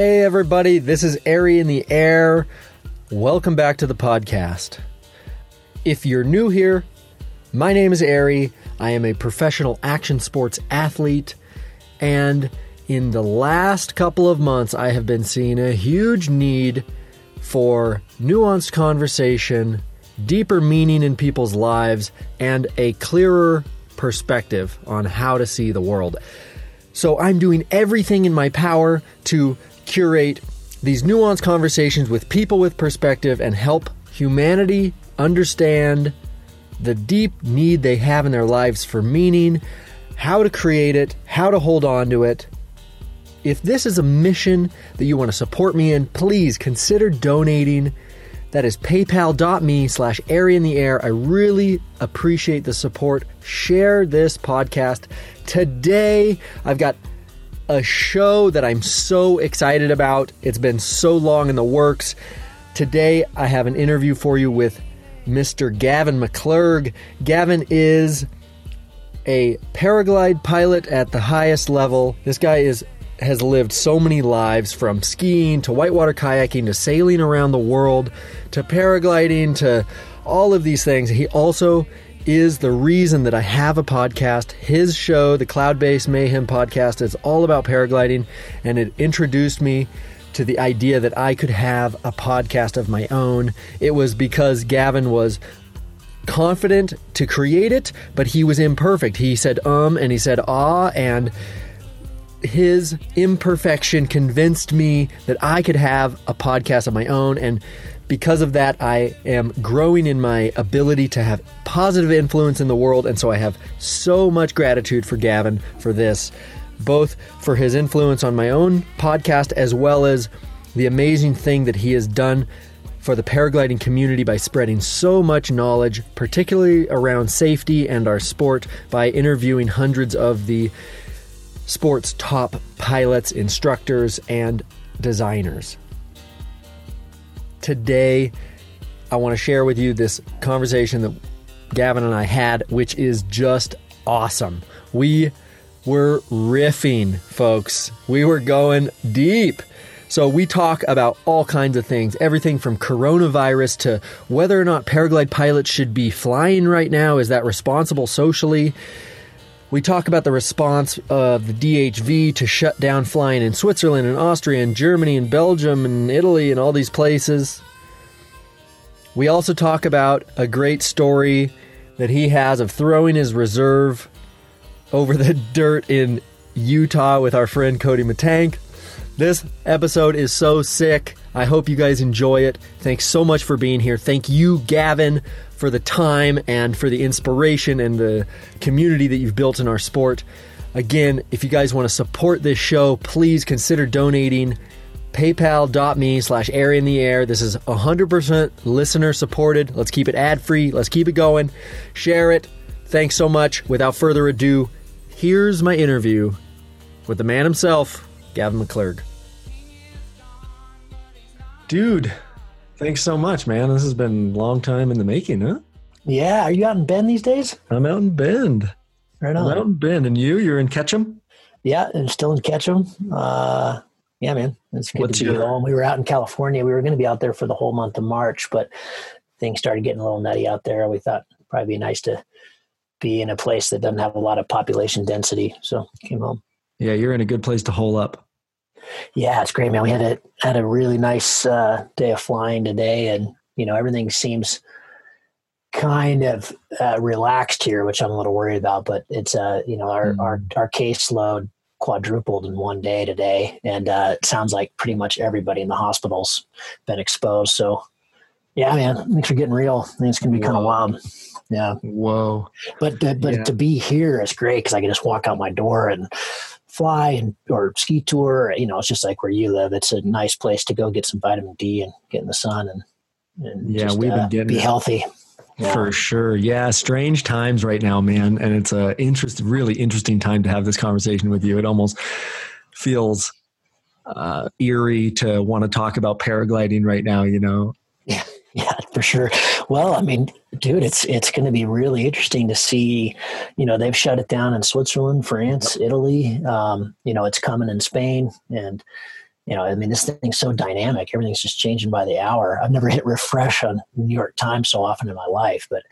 Hey, everybody, this is Airy in the Air. Welcome back to the podcast. If you're new here, my name is Airy. I am a professional action sports athlete, and in the last couple of months, I have been seeing a huge need for nuanced conversation, deeper meaning in people's lives, and a clearer perspective on how to see the world. So I'm doing everything in my power to curate these nuanced conversations with people with perspective and help humanity understand the deep need they have in their lives for meaning, how to create it, how to hold on to it. If this is a mission that you want to support me in, please consider donating. That is paypal.me slash airy in the air. I really appreciate the support. Share this podcast. Today, I've got a show that I'm so excited about. It's been so long in the works. Today, I have an interview for you with Mr. Gavin McClurg. Gavin is a paraglide pilot at the highest level. This guy is has lived so many lives from skiing to whitewater kayaking to sailing around the world to paragliding to all of these things. He also is the reason that I have a podcast. His show, the Cloud Base Mayhem podcast, is all about paragliding, and it introduced me to the idea that I could have a podcast of my own. It was because Gavin was confident to create it, but he was imperfect. He said um and he said ah, and his imperfection convinced me that I could have a podcast of my own. And because of that, I am growing in my ability to have positive influence in the world. And so I have so much gratitude for Gavin for this, both for his influence on my own podcast as well as the amazing thing that he has done for the paragliding community by spreading so much knowledge, particularly around safety and our sport, by interviewing hundreds of the sport's top pilots, instructors, and designers today I want to share with you this conversation that Gavin and I had, which is just awesome. We were riffing, folks. We were going deep. So, we talk about all kinds of things everything from coronavirus to whether or not paraglide pilots should be flying right now. Is that responsible socially? We talk about the response of the DHV to shut down flying in Switzerland and Austria and Germany and Belgium and Italy and all these places. We also talk about a great story that he has of throwing his reserve over the dirt in Utah with our friend Cody Mittanck. This episode is so sick. I hope you guys enjoy it. Thanks so much for being here. Thank you, Gavin, for the time and for the inspiration and the community that you've built in our sport. Again, if you guys want to support this show, please consider donating paypal.me slash air in the air. This is 100% listener supported. Let's keep it ad free. Let's keep it going. Share it. Thanks so much. Without further ado, here's my interview with the man himself, Gavin McClurg. Dude, Thanks so much, man. This has been a long time in the making, huh? Yeah. Are you out in Bend these days? I'm out in Bend. Right on. I'm out in Bend. And you? You're in Ketchum? Yeah, and still in Ketchum. Uh, yeah, man. It's good What's to be your- home. We were out in California. We were going to be out there for the whole month of March, but things started getting a little nutty out there. We thought it'd probably be nice to be in a place that doesn't have a lot of population density. So came home. Yeah, you're in a good place to hole up. Yeah, it's great, man. We had a had a really nice uh, day of flying today, and you know everything seems kind of uh, relaxed here, which I'm a little worried about. But it's uh, you know our Mm. our our caseload quadrupled in one day today, and uh, it sounds like pretty much everybody in the hospital's been exposed. So yeah, man, things are getting real. Things can be kind of wild. Yeah, Whoa. but uh, but Yeah. to be here is great because I can just walk out my door and fly and or ski tour. You know, it's just like where you live. It's a nice place to go get some vitamin D and get in the sun and and Yeah, just, we've been uh, getting be it. healthy. Yeah. For sure. Yeah, strange times right now, man. And it's a interest, really interesting time to have this conversation with you. It almost feels uh, eerie to want to talk about paragliding right now, you know? Yeah, for sure. Well, I mean, dude, it's it's going to be really interesting to see. You know, they've shut it down in Switzerland, France, Italy. Um, you know, it's coming in Spain, and you know, I mean, this thing's so dynamic. Everything's just changing by the hour. I've never hit refresh on New York Times so often in my life, but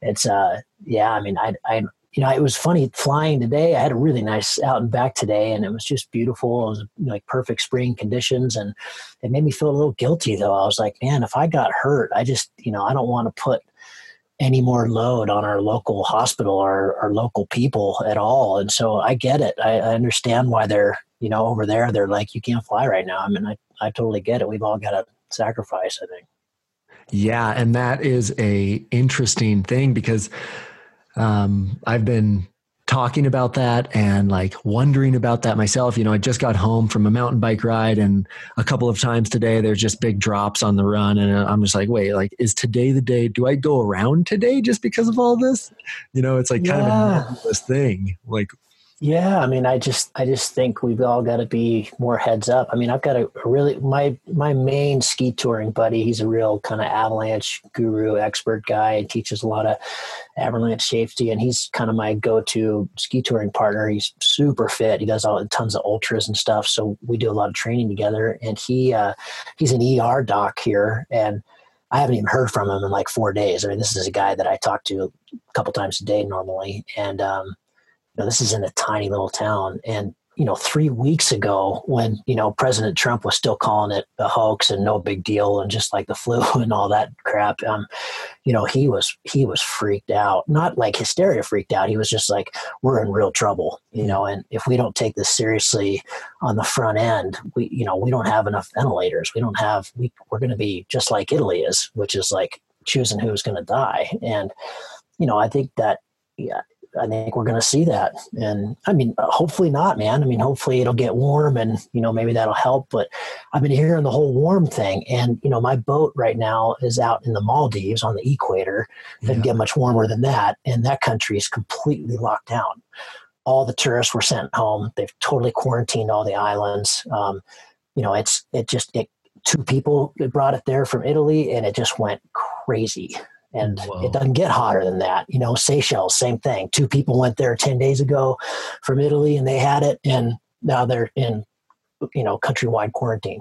it's, uh, yeah, I mean, I, I, you know, it was funny flying today. I had a really nice out and back today, and it was just beautiful. It was like perfect spring conditions, and it made me feel a little guilty though. I was like, man, if I got hurt, I just, you know, I don't want to put any more load on our local hospital or our local people at all. And so I get it. I, I, understand why they're, you know, over there, they're like, you can't fly right now. I mean, I, I totally get it. We've all got to sacrifice, I think. Yeah. And that is a interesting thing because um, I've been talking about that and like wondering about that myself. You know, I just got home from a mountain bike ride and a couple of times today there's just big drops on the run and I'm just like, wait, like is today the day? Do I go around today just because of all this? You know, it's like kind of a thing. Like yeah, I mean, I just, I just think we've all got to be more heads up. I mean, I've got a, really my my main ski touring buddy. He's a real kind of avalanche guru, expert guy. He teaches a lot of avalanche safety, and he's kind of my go-to ski touring partner. He's super fit. He does all tons of ultras and stuff. So we do a lot of training together. And he, uh, he's an ER doc here, and I haven't even heard from him in like four days. I mean, this is a guy that I talk to a couple times a day normally, and um, know, this is in a tiny little town. And, you know, three weeks ago when, you know, President Trump was still calling it a hoax and no big deal and just like the flu and all that crap, um, you know, he was, he was freaked out, not like hysteria freaked out. He was just like, we're in real trouble, you know, and if we don't take this seriously on the front end, we, you know, we don't have enough ventilators. We don't have, we, we're going to be just like Italy is, which is like choosing who's going to die. And, you know, I think that, yeah, I think we're going to see that. And I mean, hopefully not, man. I mean, hopefully it'll get warm and, you know, maybe that'll help. But I've been hearing the whole warm thing. And, you know, my boat right now is out in the Maldives on the equator. It doesn't get much warmer than that. And that country is completely locked down. All the tourists were sent home. They've totally quarantined all the islands. Um, you know, it's, it just, it, two people brought it there from Italy and it just went crazy Oh, and Whoa. it doesn't get hotter than that. You know, Seychelles, same thing. Two people went there 10 days ago from Italy and they had it, and now they're in, you know, countrywide quarantine.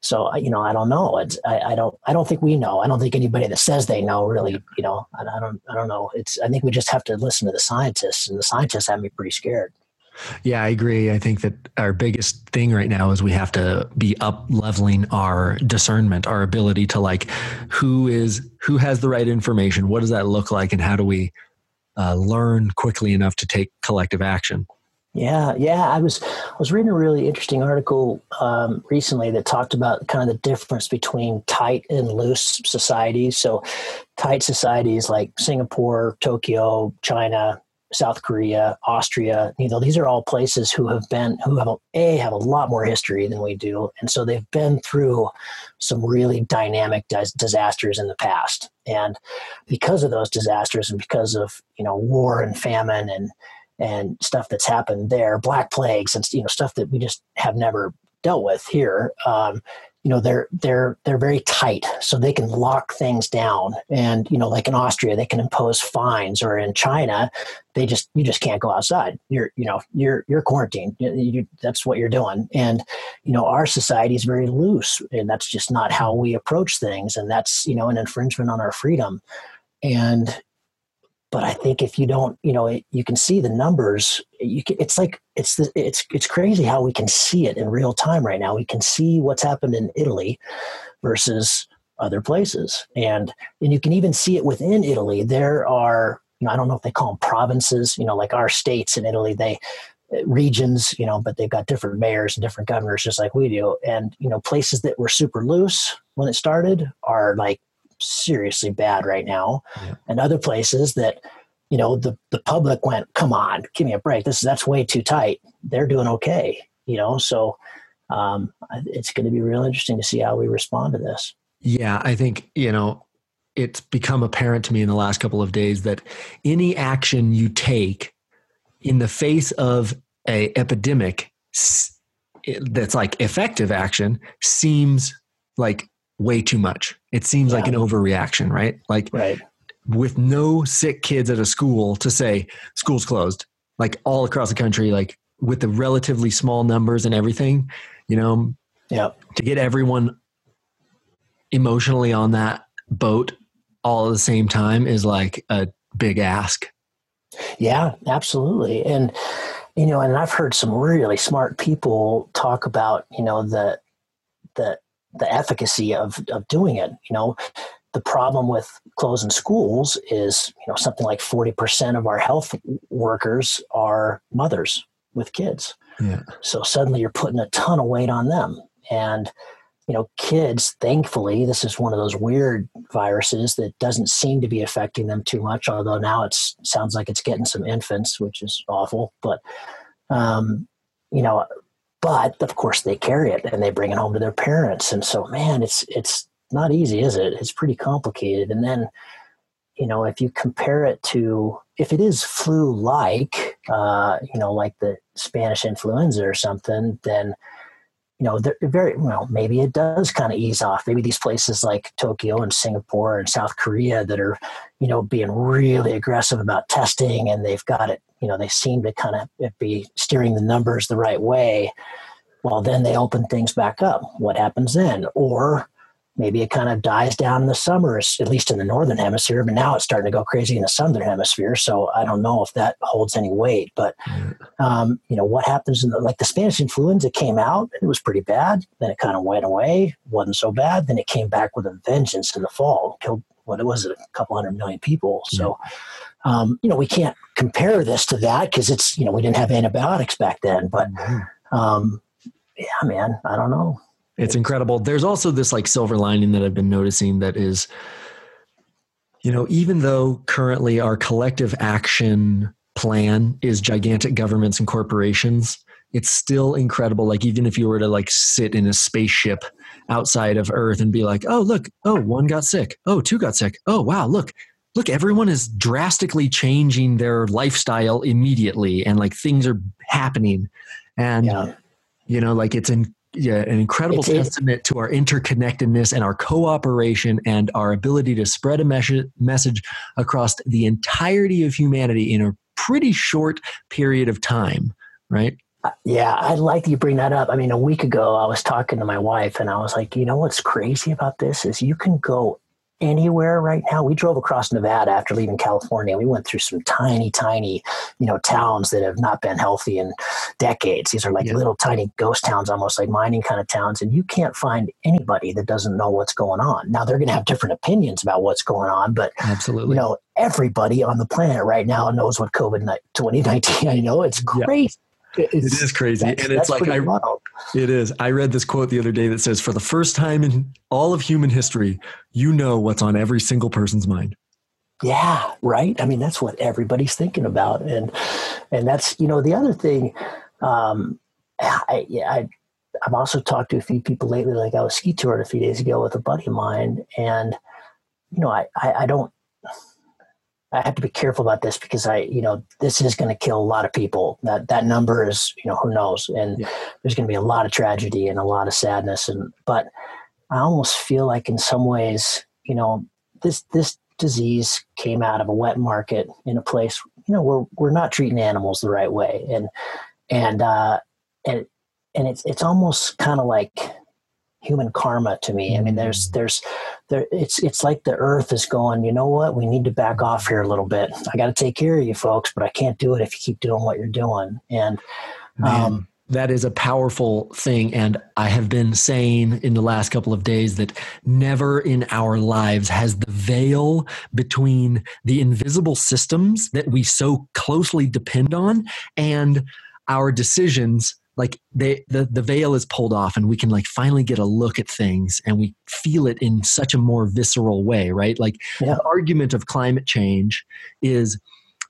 So, you know, I don't know. It's, I, I don't, I don't think we know. I don't think anybody that says they know really, you know, I, I don't, I don't know. It's, I think we just have to listen to the scientists and the scientists have me pretty scared. Yeah, I agree. I think that our biggest thing right now is we have to be up leveling our discernment, our ability to like who is who has the right information, what does that look like, and how do we uh, learn quickly enough to take collective action. Yeah, yeah. I was I was reading a really interesting article um, recently that talked about kind of the difference between tight and loose societies. So, tight societies like Singapore, Tokyo, China, South Korea, Austria, you know, these are all places who have been who have a, have a lot more history than we do, and so they've been through some really dynamic dis- disasters in the past. And because of those disasters, and because of you know war and famine and and stuff that's happened there, black plagues and you know stuff that we just have never dealt with here. Um, you know they're they're they're very tight so they can lock things down. And you know like in austria they can impose fines or in china they just you just can't go outside. You're you know you're you're quarantined. You, you, that's what you're doing. And you know our society is very loose and that's just not how we approach things. And that's you know an infringement on our freedom. And but I think if you don't, you know, it, you can see the numbers. You can, it's like it's the, it's it's crazy how we can see it in real time right now. We can see what's happened in Italy versus other places, and and you can even see it within Italy. There are, you know, I don't know if they call them provinces, you know, like our states in Italy. They uh, regions, you know, but they've got different mayors and different governors, just like we do. And you know, places that were super loose when it started are like seriously bad right now, yeah. and other places that you know the the public went, "Come on, give me a break. This that's way too tight." They're doing okay, you know. So um, it's going to be real interesting to see how we respond to this. Yeah, I think you know it's become apparent to me in the last couple of days that any action you take in the face of a epidemic that's like effective action seems like way too much. It seems yeah. like an overreaction, right? Like right. with no sick kids at a school to say school's closed, like all across the country, like with the relatively small numbers and everything, you know, Yeah. To get everyone emotionally on that boat all at the same time is like a big ask. Yeah, absolutely. And you know, and I've heard some really smart people talk about, you know, the the the efficacy of of doing it. You know, the problem with closing schools is, you know, something like 40% of our health workers are mothers with kids. Yeah. So suddenly you're putting a ton of weight on them. And you know, kids, thankfully, this is one of those weird viruses that doesn't seem to be affecting them too much, although now it sounds like it's getting some infants, which is awful. But, um, you know, but of course they carry it and they bring it home to their parents. And so, man, it's, it's not easy, is it? It's pretty complicated. And then, you know, if you compare it to, if it is flu like, uh, you know, like the Spanish influenza or something, then, you know, very well. Maybe it does kind of ease off. Maybe these places like Tokyo and Singapore and South Korea that are, you know, being really aggressive about testing, and they've got it. You know, they seem to kind of be steering the numbers the right way. Well, then they open things back up. What happens then? Or maybe it kind of dies down in the summers, at least in the northern hemisphere. But now it's starting to go crazy in the southern hemisphere. So I don't know if that holds any weight. But um, you know what happens in the like the Spanish influenza came out, it was pretty bad. Then it kind of went away, wasn't so bad. Then it came back with a vengeance in the fall, killed what it was a couple hundred million people. So. Um, you know, we can't compare this to that because it's, you know, we didn't have antibiotics back then. But, um, yeah, man, I don't know. It's incredible. There's also this like silver lining that I've been noticing that is, you know, even though currently our collective action plan is gigantic governments and corporations, it's still incredible. Like even if you were to like sit in a spaceship outside of Earth and be like, oh look, oh one got sick, oh two got sick, oh wow, look, look, everyone is drastically changing their lifestyle immediately, and like things are happening, and yeah. you know, like it's in yeah, an incredible it's, testament to our interconnectedness and our cooperation and our ability to spread a mes- message across the entirety of humanity in a pretty short period of time, right? Uh, yeah, I like that you bring that up. I mean, a week ago, I was talking to my wife and I was like, you know what's crazy about this is you can go anywhere right now. We drove across Nevada after leaving California. We went through some tiny, tiny, you know, towns that have not been healthy in decades. These are like yeah. little tiny ghost towns, almost like mining kind of towns. And you can't find anybody that doesn't know what's going on. Now they're going to have different opinions about what's going on, but absolutely, you know, everybody on the planet right now knows what COVID 2019. I know it's great. Yeah it's, it is crazy. and it's like I, wild. it is. I read this quote the other day that says for the first time in all of human history you know what's on every single person's mind. Yeah right? I mean that's what everybody's thinking about. And and that's you know the other thing um i i I've also talked to a few people lately. Like I was ski touring a few days ago with a buddy of mine, and you know, I, I, I don't I have to be careful about this because I, you know, this is going to kill a lot of people. That that number is, you know, who knows? And yeah. there's going to be a lot of tragedy and a lot of sadness. And but I almost feel like in some ways, you know, this this disease came out of a wet market in a place, you know, where we're not treating animals the right way, and and uh, and and it's it's almost kind of like human karma to me. I mean, there's mm. there's there it's it's like the earth is going, you know what, we need to back off here a little bit. I got to take care of you folks, but I can't do it if you keep doing what you're doing. And um, that is a powerful thing. And I have been saying in the last couple of days that never in our lives has the veil between the invisible systems that we so closely depend on and our decisions like they the, the veil is pulled off and we can like finally get a look at things and we feel it in such a more visceral way right like yeah. the argument of climate change is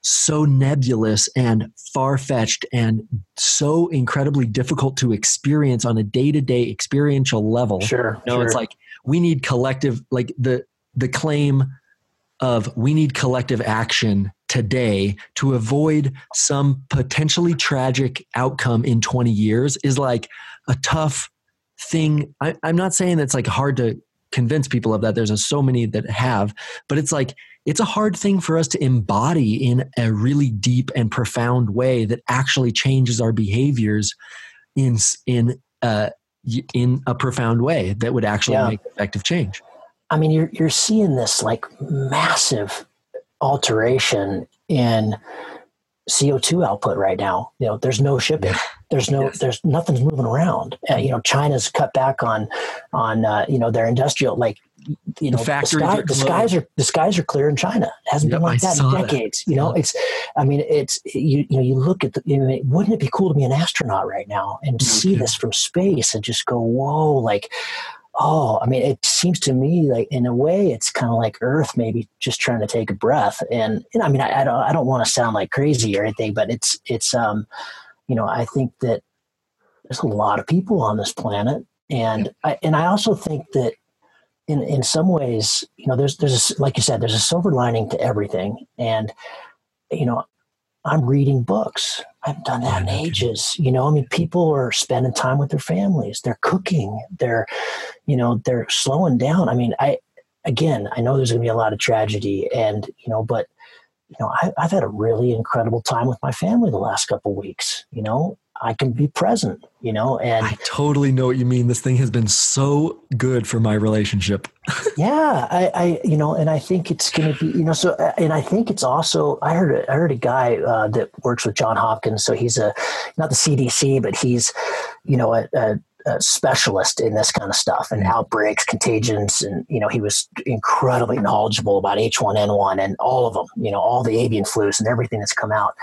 so nebulous and far-fetched and so incredibly difficult to experience on a day-to-day experiential level sure no sure. it's like we need collective like the the claim of we need collective action today to avoid some potentially tragic outcome in 20 years is like a tough thing. I, am not saying it's like hard to convince people of that. There's a, so many that have, but it's like it's a hard thing for us to embody in a really deep and profound way that actually changes our behaviors in in uh, in a profound way that would actually yeah. make effective change. I mean, you're you're seeing this like massive alteration in CO2 output right now. You know, there's no shipping. There's no, yes. there's nothing's moving around. Uh, you know, China's cut back on, on, uh, you know, their industrial, like, you know, the, the, sky, the skies are, the skies are clear in China. It hasn't yep, been like I that in decades. That. You know, it's, I mean, it's, you, you know, you look at the, you know, wouldn't it be cool to be an astronaut right now and okay. see this from space and just go, whoa, like, oh, I mean, it seems to me like in a way it's kind of like Earth maybe just trying to take a breath. And, and I mean, I, I don't, I don't want to sound like crazy or anything, but it's, it's, um, you know, I think that there's a lot of people on this planet, and I, and I also think that in in some ways, you know, there's there's a, like you said, there's a silver lining to everything, and you know, I'm reading books. I haven't done that in ages. You know, I mean, people are spending time with their families. They're cooking. They're, you know, they're slowing down. I mean, I, again, I know there's going to be a lot of tragedy, and you know, but you know, I, have had a really incredible time with my family the last couple weeks. You know, I can be present. You know, and I totally know what you mean. This thing has been so good for my relationship. yeah, I, I, you know, and I think it's going to be, you know, so, and I think it's also. I heard, a, I heard a guy uh, that works with John Hopkins. So he's a not the CDC, but he's, you know, a, a specialist in this kind of stuff and mm-hmm. outbreaks, contagions, and you know he was incredibly knowledgeable about H1N1 and all of them, you know, all the avian flus and everything that's come out.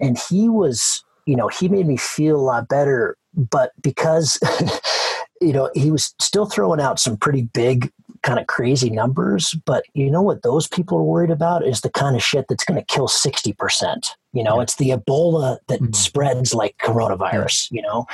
And he was, you know, he made me feel a lot better, but because you know he was still throwing out some pretty big kind of crazy numbers, but you know what those people are worried about is the kind of shit that's going to kill 60%. You know, yeah. it's the Ebola that mm-hmm. spreads like coronavirus, yeah. you know,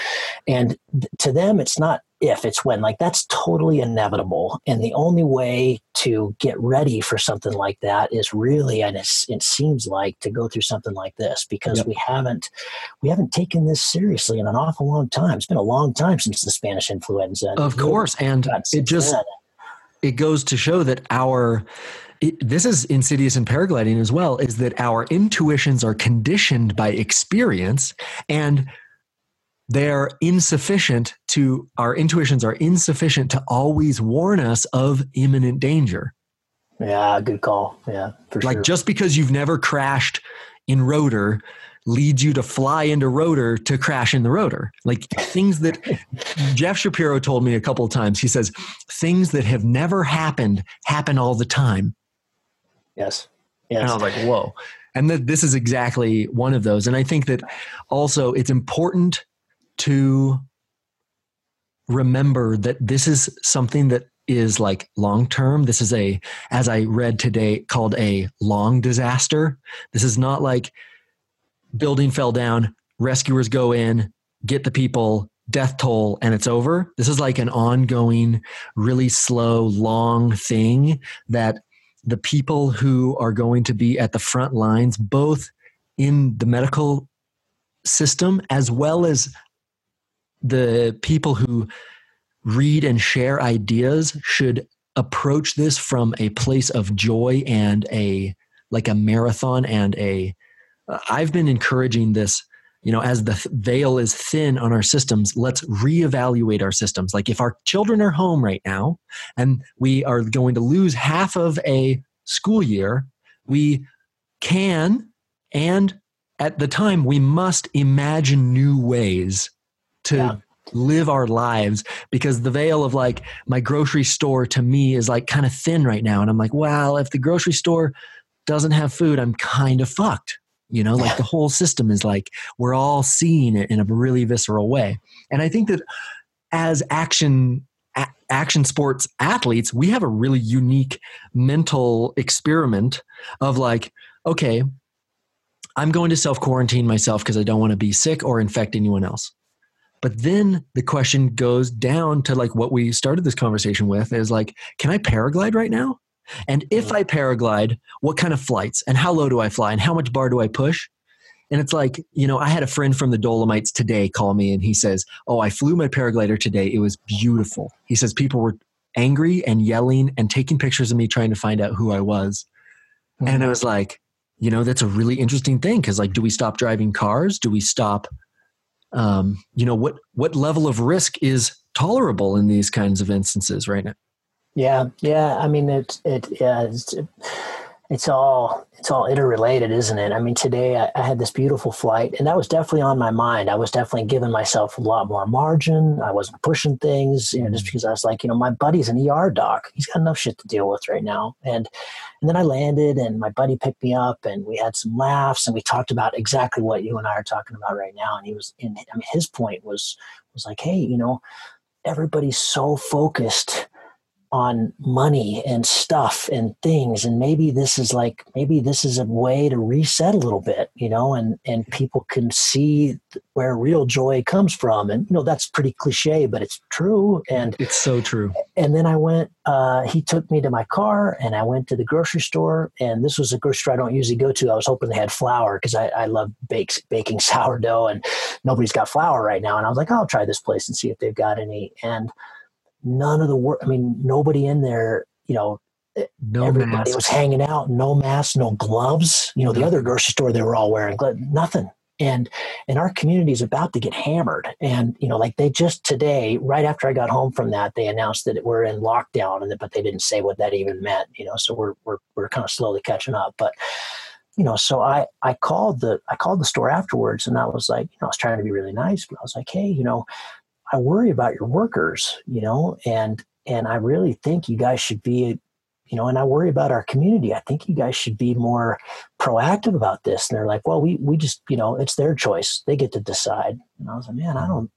and th- to them, it's not if, it's when. Like, that's totally inevitable. And the only way to get ready for something like that is really, and it seems like, to go through something like this because yep. we haven't we haven't taken this seriously in an awful long time. It's been a long time since the Spanish influenza. Of course, and it just then it goes to show that our it, this is insidious in paragliding as well is that our intuitions are conditioned by experience and they're insufficient to our intuitions are insufficient to always warn us of imminent danger yeah good call yeah like sure. just because you've never crashed in rotor leads you to fly into rotor to crash in the rotor. Like things that Jeff Shapiro told me a couple of times. He says, things that have never happened happen all the time. Yes. Yes. And I was like, whoa. And that this is exactly one of those. And I think that also it's important to remember that this is something that is like long term. This is a, as I read today, called a long disaster. This is not like building fell down, rescuers go in, get the people, death toll, and it's over. This is like an ongoing, really slow, long thing that the people who are going to be at the front lines, both in the medical system as well as the people who read and share ideas should approach this from a place of joy and a like a marathon and a uh, I've been encouraging this, you know, as the veil is thin on our systems, let's reevaluate our systems. Like if our children are home right now and we are going to lose half of a school year, we can and at the time we must imagine new ways to yeah. live our lives because the veil of like my grocery store to me is like kind of thin right now. And i'm like well if the grocery store doesn't have food i'm kind of fucked. You know like the whole system is like we're all seeing it in a really visceral way. And i think that as action a- action sports athletes we have a really unique mental experiment of like okay i'm going to self quarantine myself because i don't want to be sick or infect anyone else but then the question goes down to like what we started this conversation with is like can i paraglide right now and if mm. I paraglide, what kind of flights and how low do I fly and how much bar do I push? And it's like, you know, I had a friend from the Dolomites today call me and he says, Oh, I flew my paraglider today. It was beautiful. He says people were angry and yelling and taking pictures of me trying to find out who I was. Mm-hmm. And I was like, you know, that's a really interesting thing because, like, do we stop driving cars? Do we stop? Um, you know, what what level of risk is tolerable in these kinds of instances right now. Yeah, yeah. I mean, it it yeah, it's, it's all it's all interrelated, isn't it? I mean, today I, I, had this beautiful flight, and that was definitely on my mind. I was definitely giving myself a lot more margin. I wasn't pushing things, you know, just mm. because I was like, you know, my buddy's an ER doc. He's got enough shit to deal with right now. And and then I landed, and my buddy picked me up, and we had some laughs, and we talked about exactly what you and I are talking about right now. And he was, in, I mean, his point was was like, hey, you know, everybody's so focused on money and stuff and things. And maybe this is like maybe this is a way to reset a little bit you know and and people can see where real joy comes from. And you know that's pretty cliche but it's true. And it's so true. and then i went uh, he took me to my car and i went to the grocery store. And this was a grocery store i don't usually go to. I was hoping they had flour because I, I love bakes, baking sourdough and nobody's got flour right now. And i was like oh, i'll try this place and see if they've got any. And none of the work. I mean, nobody in there, you know, no everybody masks. was hanging out, no masks, no gloves. You know, the other grocery store they were all wearing gloves, nothing. And and our community is about to get hammered. And you know, like they just today, right after I got home from that, they announced that we're in lockdown, and but they didn't say what that even meant. You know, so we're we're we're kind of slowly catching up, but you know, so I, I called the, I called the store afterwards and I was like, you know, I was trying to be really nice, but I was like, Hey, you know, I worry about your workers, you know, and and I really think you guys should be, you know, and I worry about our community. I think you guys should be more proactive about this. And they're like, well, we we just, you know, it's their choice. They get to decide. And I was like, man, I mm-hmm. don't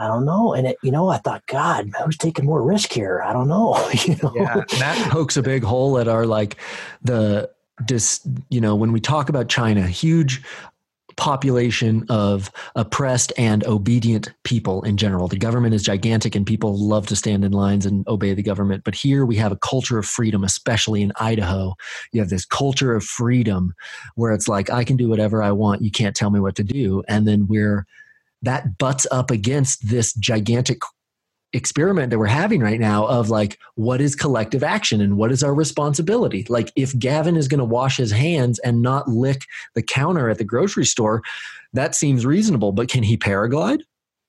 I don't know. And it, you know, I thought, God, who's taking more risk here? I don't know. you know? Yeah, that pokes a big hole at our like the just you know when we talk about China, huge population of oppressed and obedient people in general. The government is gigantic and people love to stand in lines and obey the government. But here we have a culture of freedom, especially in Idaho. You have this culture of freedom where it's like, I can do whatever I want. You can't tell me what to do. And then we're, that butts up against this gigantic experiment that we're having right now of like what is collective action and what is our responsibility? Like if gavin is going to wash his hands and not lick the counter at the grocery store that seems reasonable but can he paraglide?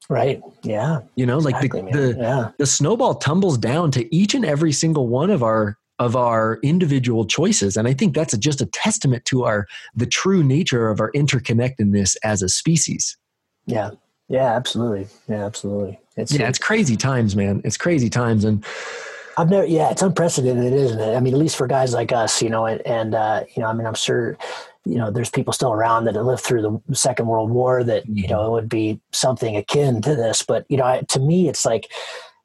Right yeah. You know exactly, like the the, yeah. the snowball tumbles down to each and every single one of our of our individual choices and i think that's just a testament to our the true nature of our interconnectedness as a species. Yeah. Yeah absolutely. Yeah absolutely it's, yeah, it's crazy times, man. It's crazy times, and I've never. Yeah, it's unprecedented, isn't it? I mean, at least for guys like us, you know, and, and uh, you know, I mean, I'm sure, you know, there's people still around that have lived through the Second World War that you know it would be something akin to this. But you know, I, to me, it's like,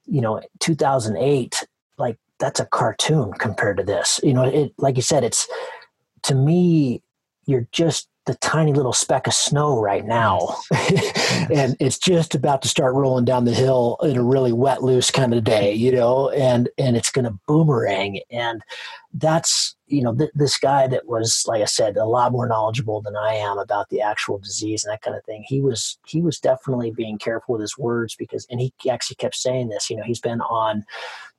you know, 2008, like that's a cartoon compared to this. You know, it like you said, it's to me, you're just the tiny little speck of snow right now. and it's just about to start rolling down the hill in a really wet, loose kind of day, you know, and, and it's going to boomerang. And that's, you know, th- this guy that was, like I said, a lot more knowledgeable than I am about the actual disease and that kind of thing. He was, he was definitely being careful with his words because, and he actually kept saying this, you know, he's been on,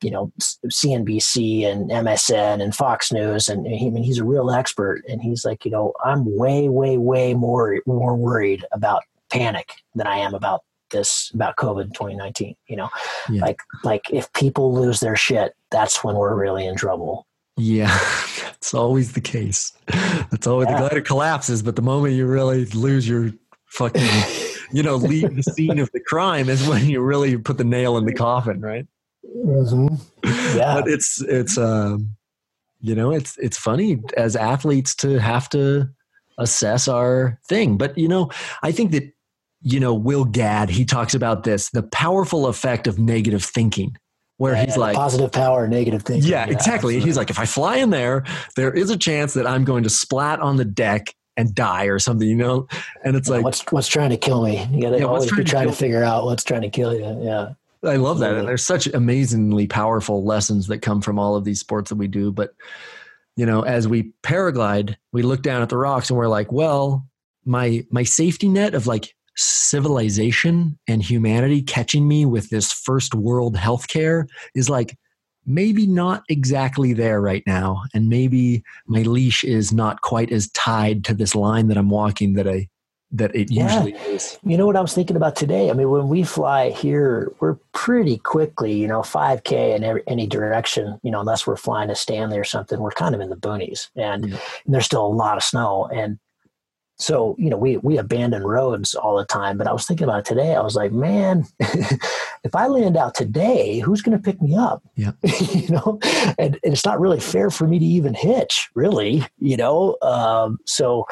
you know CNBC and MSN and Fox News, and he, I mean he's a real expert. And he's like, you know, I'm way, way, way more more worried about panic than I am about this about COVID 2019. You know, yeah. like like if people lose their shit, that's when we're really in trouble. Yeah, that's always the case. That's always yeah. the glider collapses, but the moment you really lose your fucking, you know, leave the scene of the crime is when you really put the nail in the coffin, right? Mm-hmm. Yeah, but it's it's um, you know it's it's funny as athletes to have to assess our thing, but you know I think that you know Will Gadd he talks about this the powerful effect of negative thinking where yeah, he's like positive power negative things. yeah, yeah exactly absolutely. he's like if i fly in there there is a chance that i'm going to splat on the deck and die or something you know and it's yeah, like what's what's trying to kill me you gotta always be trying to, to figure out what's trying to kill you yeah I love that. And there's such amazingly powerful lessons that come from all of these sports that we do. But, you know, as we paraglide, we look down at the rocks and we're like, well, my my safety net of like civilization and humanity catching me with this first world healthcare is like maybe not exactly there right now. And maybe my leash is not quite as tied to this line that I'm walking that I that it usually yeah. is. You know what I was thinking about today? I mean, when we fly here, we're pretty quickly, you know, 5K in every, any direction, you know, unless we're flying to Stanley or something, we're kind of in the boonies and, yeah. and there's still a lot of snow. And so, you know, we, we abandon roads all the time. But I was thinking about it today. I was like, man, if I land out today, who's going to pick me up? Yeah. you know, and, and, it's not really fair for me to even hitch, really, you know? Um, so,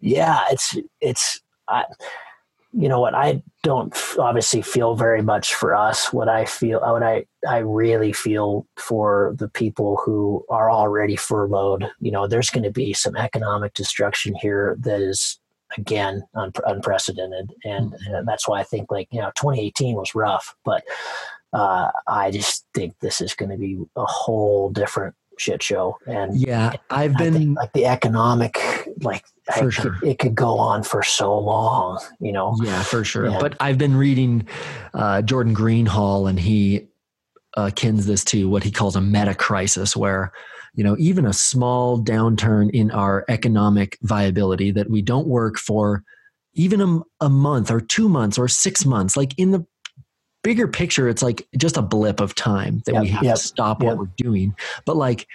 yeah, it's it's I, you know what I don't obviously feel very much for us. What I feel, what I I really feel for the people who are already furloughed. You know, there's going to be some economic destruction here that is again un- unprecedented, and, mm-hmm. and that's why I think like you know 2018 was rough, but uh, I just think this is going to be a whole different shit show. And yeah, I've been like the economic, like for sure. it could go on for so long, you know? Yeah, for sure. And, but I've been reading uh, Jordan Greenhall and he uh, kins this to what he calls a meta crisis where, you know, even a small downturn in our economic viability that we don't work for even a, a month or two months or six months, like in the bigger picture, it's like just a blip of time that yep, we have yep, to stop yep. what we're doing. But like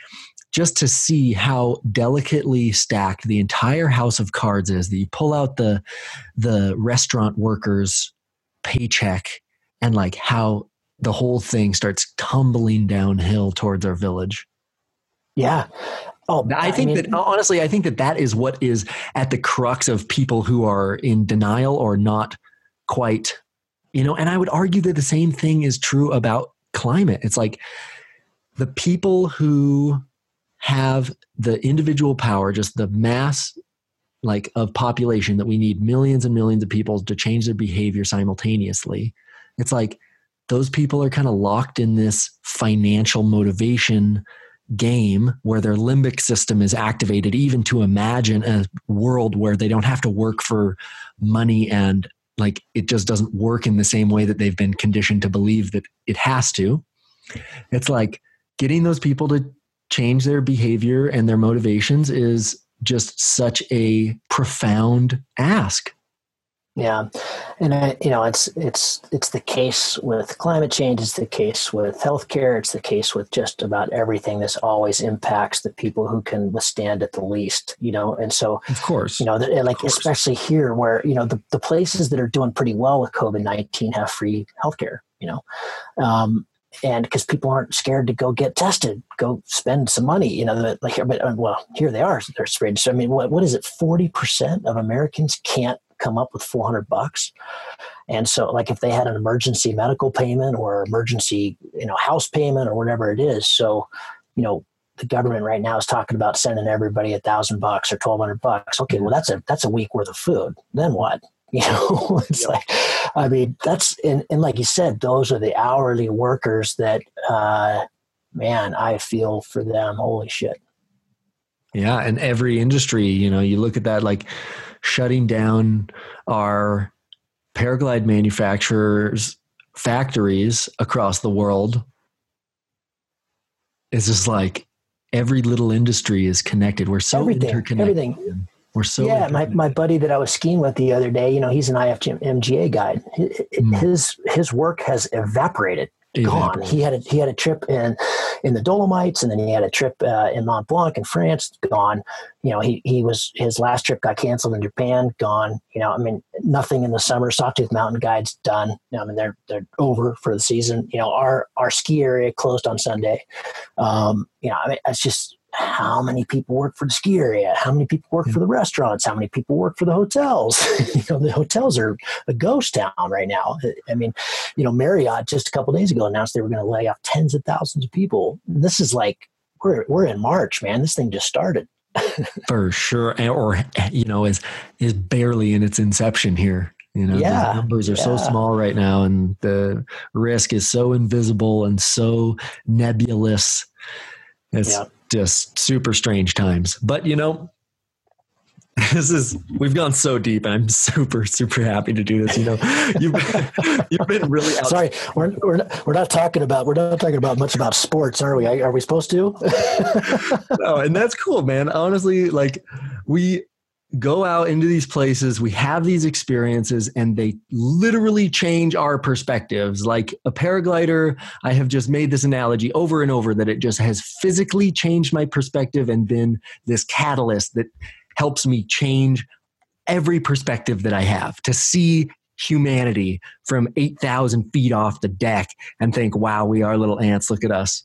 just to see how delicately stacked the entire house of cards is that you pull out the the restaurant workers paycheck and like how the whole thing starts tumbling downhill towards our village. Yeah. Oh, I think I mean, that honestly, I think that that is what is at the crux of people who are in denial or not quite you know and i would argue that the same thing is true about climate. It's like the people who have the individual power just the mass like of population that we need millions and millions of people to change their behavior simultaneously. It's like those people are kind of locked in this financial motivation game where their limbic system is activated even to imagine a world where they don't have to work for money and like it just doesn't work in the same way that they've been conditioned to believe that it has to. It's like getting those people to change their behavior and their motivations is just such a profound ask yeah, and I, you know it's it's it's the case with climate change. It's the case with healthcare. It's the case with just about everything. This always impacts the people who can withstand it the least. You know, and so of course, you know, like especially here where you know the the places that are doing pretty well with COVID nineteen have free healthcare. You know, um, and because people aren't scared to go get tested, go spend some money, you know, like, but uh, well, here they are, they're sprayed. So, I mean, what, what is it? 40% of Americans can't come up with 400 bucks. And so like if they had an emergency medical payment or emergency, you know, house payment or whatever it is. So, you know, the government right now is talking about sending everybody a thousand bucks or 1200 bucks. Okay. Well, that's a, that's a week worth of food. Then what? You know, it's yep. like, I mean, that's, and, and like you said, those are the hourly workers that, uh, man, I feel for them. Holy shit. Yeah. And every industry, you know, you look at that, like, shutting down our paraglide manufacturers factories across the world is just like every little industry is connected. We're so everything, interconnected. Everything. We're so yeah. My, my buddy that I was skiing with the other day, you know, he's an IFMGA guide. Hmm. His his work has evaporated gone. He had a, he had a trip in in the Dolomites, and then he had a trip uh, in Mont Blanc in France. Gone. You know, he he was his last trip got canceled in Japan. Gone. You know, I mean, nothing in the summer. Sawtooth Mountain Guides done. You know, I mean, they're they're over for the season. You know, our our ski area closed on Sunday. Um, you know, I mean, it's just how many people work for the ski area? How many people work for the restaurants? How many people work for the hotels? You know the hotels are a ghost town right now. I mean you know marriott just a couple days ago announced they were going to lay off tens of thousands of people. This is like we're, we're in march man. This thing just started. For sure. Or you know is is barely in its inception here. You know yeah, the numbers are yeah. so small right now and the risk is so invisible and so nebulous. It's yeah just super strange times. But you know, this is we've gone so deep and i'm super super happy to do this you know. You've been, you've been really out- sorry we're, we're, not, we're not talking about we're not talking about much about sports are we? Are we supposed to? No and that's cool man. Honestly like we go out into these places, we have these experiences, and they literally change our perspectives. Like a paraglider, I have just made this analogy over and over that it just has physically changed my perspective and been this catalyst that helps me change every perspective that I have to see humanity from 8,000 feet off the deck and think, wow, we are little ants. Look at us.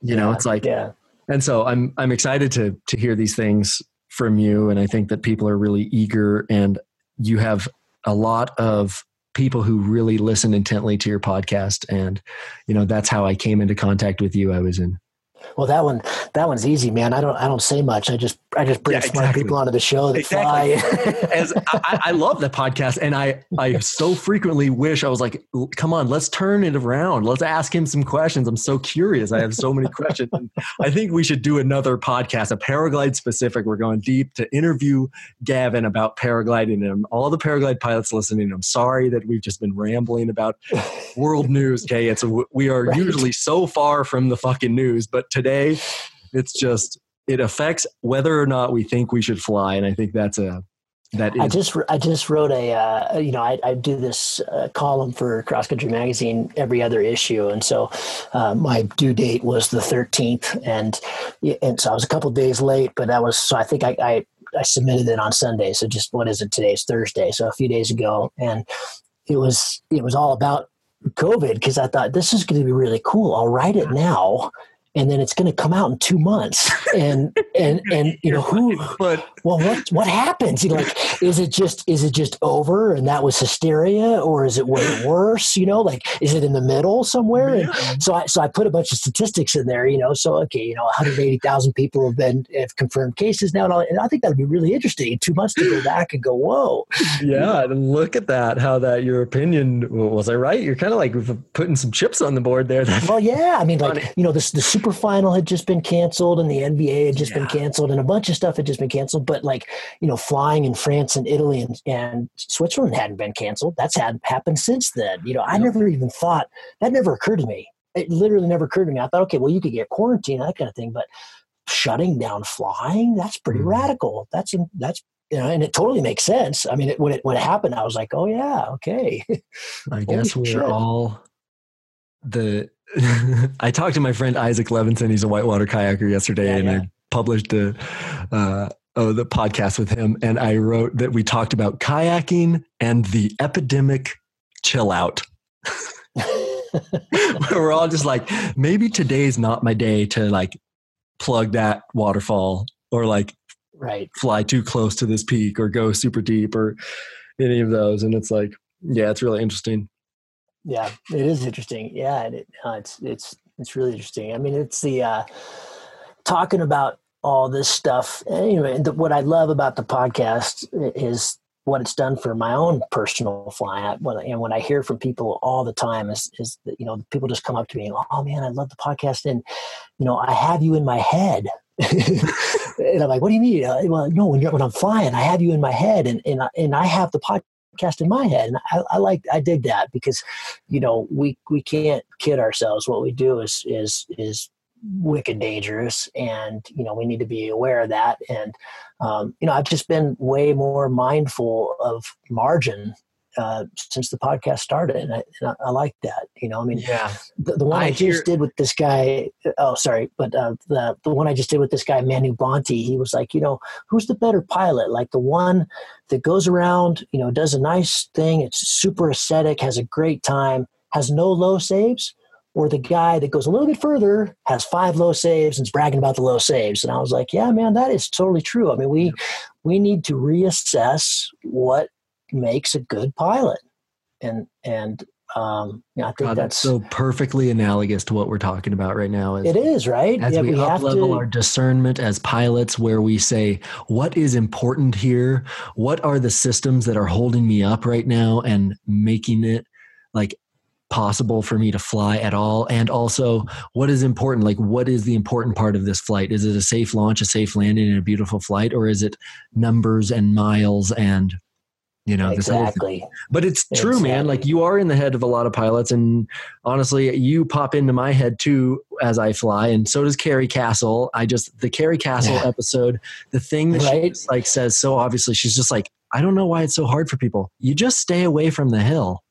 You know, it's like, yeah. And so I'm, I'm excited to, to hear these things from you. And I think that people are really eager and you have a lot of people who really listen intently to your podcast. And, you know, that's how I came into contact with you. I was in well, that one, that one's easy, man. I don't, I don't say much. I just, I just bring yeah, smart exactly. people onto the show that exactly. fly. As I, I, love the podcast, and I, I so frequently wish I was like, come on, let's turn it around. Let's ask him some questions. I'm so curious. I have so many questions. I think we should do another podcast, a paraglide specific. We're going deep to interview Gavin about paragliding and all the paraglide pilots listening. I'm sorry that we've just been rambling about world news. Okay, it's we are right. usually so far from the fucking news, but today it's just it affects whether or not we think we should fly and i think that's a that is. I just I just wrote a uh, you know I, I do this uh, column for Cross Country Magazine every other issue, and so uh, my due date was the 13th, and and so I was a couple days late, but that was so I think I, I I submitted it on Sunday, so just what is it today? It's Thursday, so a few days ago, and it was it was all about COVID because I thought this is going to be really cool. I'll write it now and then it's going to come out in two months. And and and you know who but well what what happens? You know like is it just is it just over and that was hysteria or is it way worse? You know like is it in the middle somewhere? And so i so i put a bunch of statistics in there you know so okay you know 180000 people have been have confirmed cases now and, all, and i think that would be really interesting in two months to go back and go whoa. Yeah and look at that how that your opinion was i right? You're kind of like putting some chips on the board there. Well yeah i mean like you know this the super final had just been canceled and the NBA had just yeah. been canceled and a bunch of stuff had just been canceled. But like, you know, flying in France and Italy and, and Switzerland hadn't been canceled. That's had happened since then. You know, I never even thought that never occurred to me. It literally never occurred to me. I thought, okay, well, you could get quarantine, that kind of thing, but shutting down flying, that's pretty mm-hmm. radical. That's, that's, you know, and it totally makes sense. I mean, it, when it, when it happened, I was like, oh yeah, okay. I guess we're all the I talked to my friend Isaac Levinson. He's a whitewater kayaker yesterday, yeah, and yeah. I published a uh, oh, the podcast with him. And I wrote that we talked about kayaking and the epidemic chill out. we're all just like, maybe today's not my day to like plug that waterfall or like right fly too close to this peak or go super deep or any of those. And it's like, yeah, it's really interesting. Yeah, it is interesting. Yeah, it, uh, it's it's it's really interesting. I mean, it's the uh, talking about all this stuff. Anyway, the, what I love about the podcast is what it's done for my own personal flying. And when I hear from people all the time is, is that, you know, people just come up to me, oh man, I love the podcast. And, you know, I have you in my head. and I'm like, what do you mean? Uh, well, no, when, when I'm flying, I have you in my head and, and, I, and I have the podcast podcast in my head. And I, I like, I dig that because, you know, we, we can't kid ourselves. What we do is, is, is wicked dangerous and you know we need to be aware of that and um, you know i've just been way more mindful of margin uh, since the podcast started, and I, and I, like that. You know, I mean, yeah. The, the one I, I just did with this guy. Oh, sorry, but uh, the the one I just did with this guy Manu Bonte, he was like, you know, who's the better pilot? Like the one that goes around, you know, does a nice thing. It's super aesthetic, has a great time, has no low saves, or the guy that goes a little bit further has five low saves and is bragging about the low saves. And I was like, yeah, man, that is totally true. I mean, we we need to reassess what makes a good pilot. And and um, yeah, I think God, that's, that's, so perfectly analogous to what we're talking about right now. Is, it is right. As yeah, we, we up level to, our discernment as pilots, where we say, "What is important here? What are the systems that are holding me up right now and making it like possible for me to fly at all and also what is important like what is the important part of this flight is it a safe launch a safe landing and a beautiful flight or is it numbers and miles and you know exactly but it's true exactly. man like you are in the head of a lot of pilots and honestly you pop into my head too as i fly and so does Kari Castle i just the Kari Castle yeah. episode the thing that right? she like says so obviously she's just like i don't know why it's so hard for people you just stay away from the hill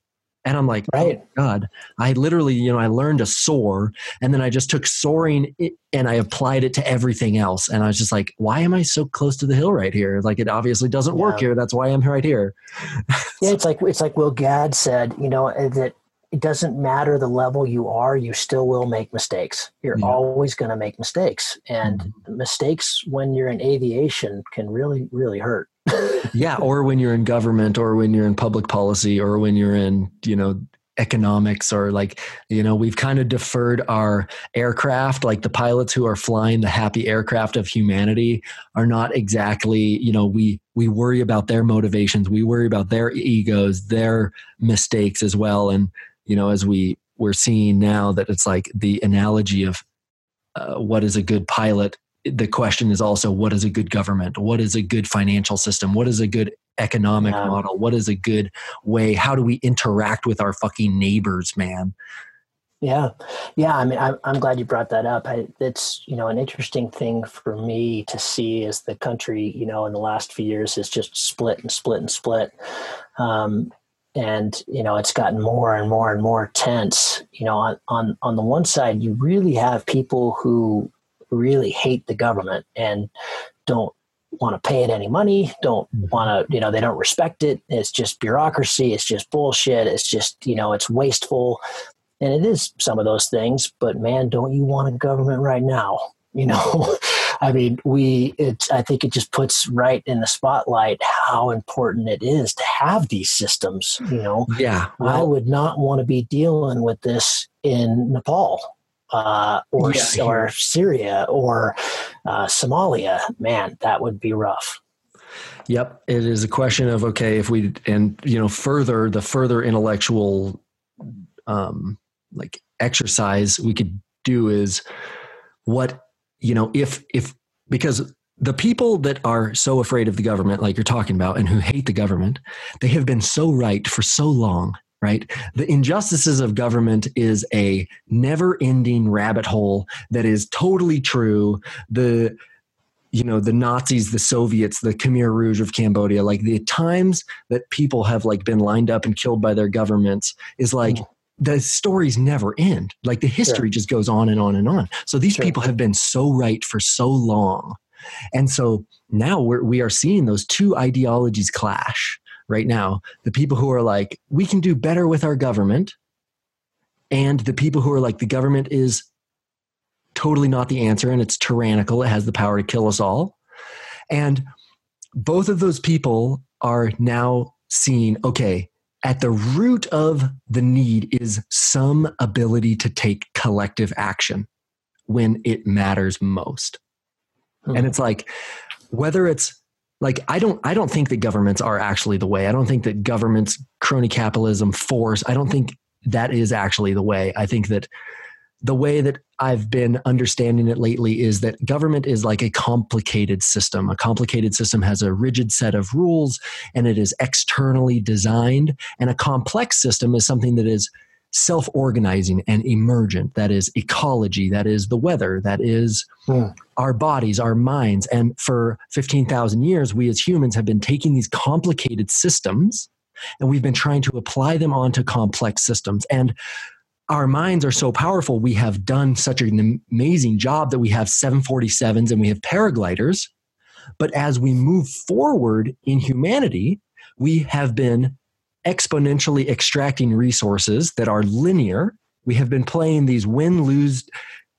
and I'm like, oh right. Oh God, I literally, you know, I learned to soar and then I just took soaring and I applied it to everything else. And I was just like, why am I so close to the hill right here? Like it obviously doesn't yeah. work here. That's why I'm right here. yeah. It's like, it's like Will Gadd said, you know, uh, that it doesn't matter the level you are, you still will make mistakes. You're yeah. always going to make mistakes. And mm-hmm. mistakes when you're in aviation can really, really hurt yeah, or when you're in government, or when you're in public policy, or when you're in you know economics or like you know we've kind of deferred our aircraft. Like the pilots who are flying the happy aircraft of humanity are not exactly you know we we worry about their motivations. We worry about their egos their mistakes as well. And you know as we we're seeing now that it's like the analogy of uh, what is a good pilot the question is also what is a good government? What is a good financial system? What is a good economic yeah. model? What is a good way? How do we interact with our fucking neighbors man? Yeah. Yeah i mean i'm, I'm glad you brought that up. I, it's you know an interesting thing for me to see as the country you know in the last few years has just split and split and split. Um, and you know it's gotten more and more and more tense. You know on on on the one side you really have people who really hate the government and don't want to pay it any money, don't mm-hmm. want to, you know, they don't respect it. It's just bureaucracy. It's just bullshit. It's just, you know, it's wasteful. And it is some of those things, but man, don't you want a government right now? You know, I mean, we, it's, I think it just puts right in the spotlight how important it is to have these systems. You know, yeah. Well, I would not want to be dealing with this in Nepal uh, or yeah, or Syria or uh, Somalia, man, that would be rough. Yep, it is a question of okay, if we and you know further the further intellectual um, like exercise we could do is what you know if if because the people that are so afraid of the government like you're talking about and who hate the government they have been so right for so long right? The injustices of government is a never ending rabbit hole that is totally true. The you know the nazis the soviets the khmer rouge of cambodia like the times that people have like been lined up and killed by their governments is like mm. the stories never end like the history sure. just goes on and on and on so these sure. people have been so right for so long and so now we're, we are seeing those two ideologies clash right now the people who are like we can do better with our government and the people who are like the government is totally not the answer and it's tyrannical it has the power to kill us all and both of those people are now seeing okay at the root of the need is some ability to take collective action when it matters most hmm. and it's like whether it's like i don't i don't think that governments are actually the way. I don't think that governments crony capitalism force i don't think that is actually the way. I think that the way that i've been understanding it lately is that government is like a complicated system. A complicated system has a rigid set of rules and it is externally designed. And a complex system is something that is self organizing and emergent. That is ecology, that is the weather, that is hmm. our bodies, our minds. And for 15,000 years, we as humans have been taking these complicated systems and we've been trying to apply them onto complex systems. And our minds are so powerful. We have done such an amazing job that we have 747s and we have paragliders. But as we move forward in humanity, we have been exponentially extracting resources that are linear. We have been playing these win lose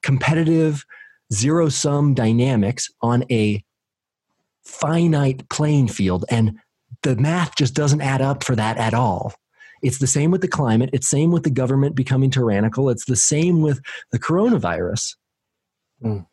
competitive zero sum dynamics on a finite playing field. And the math just doesn't add up for that at all. It's the same with the climate. It's same with the government becoming tyrannical. It's the same with the coronavirus. Mm.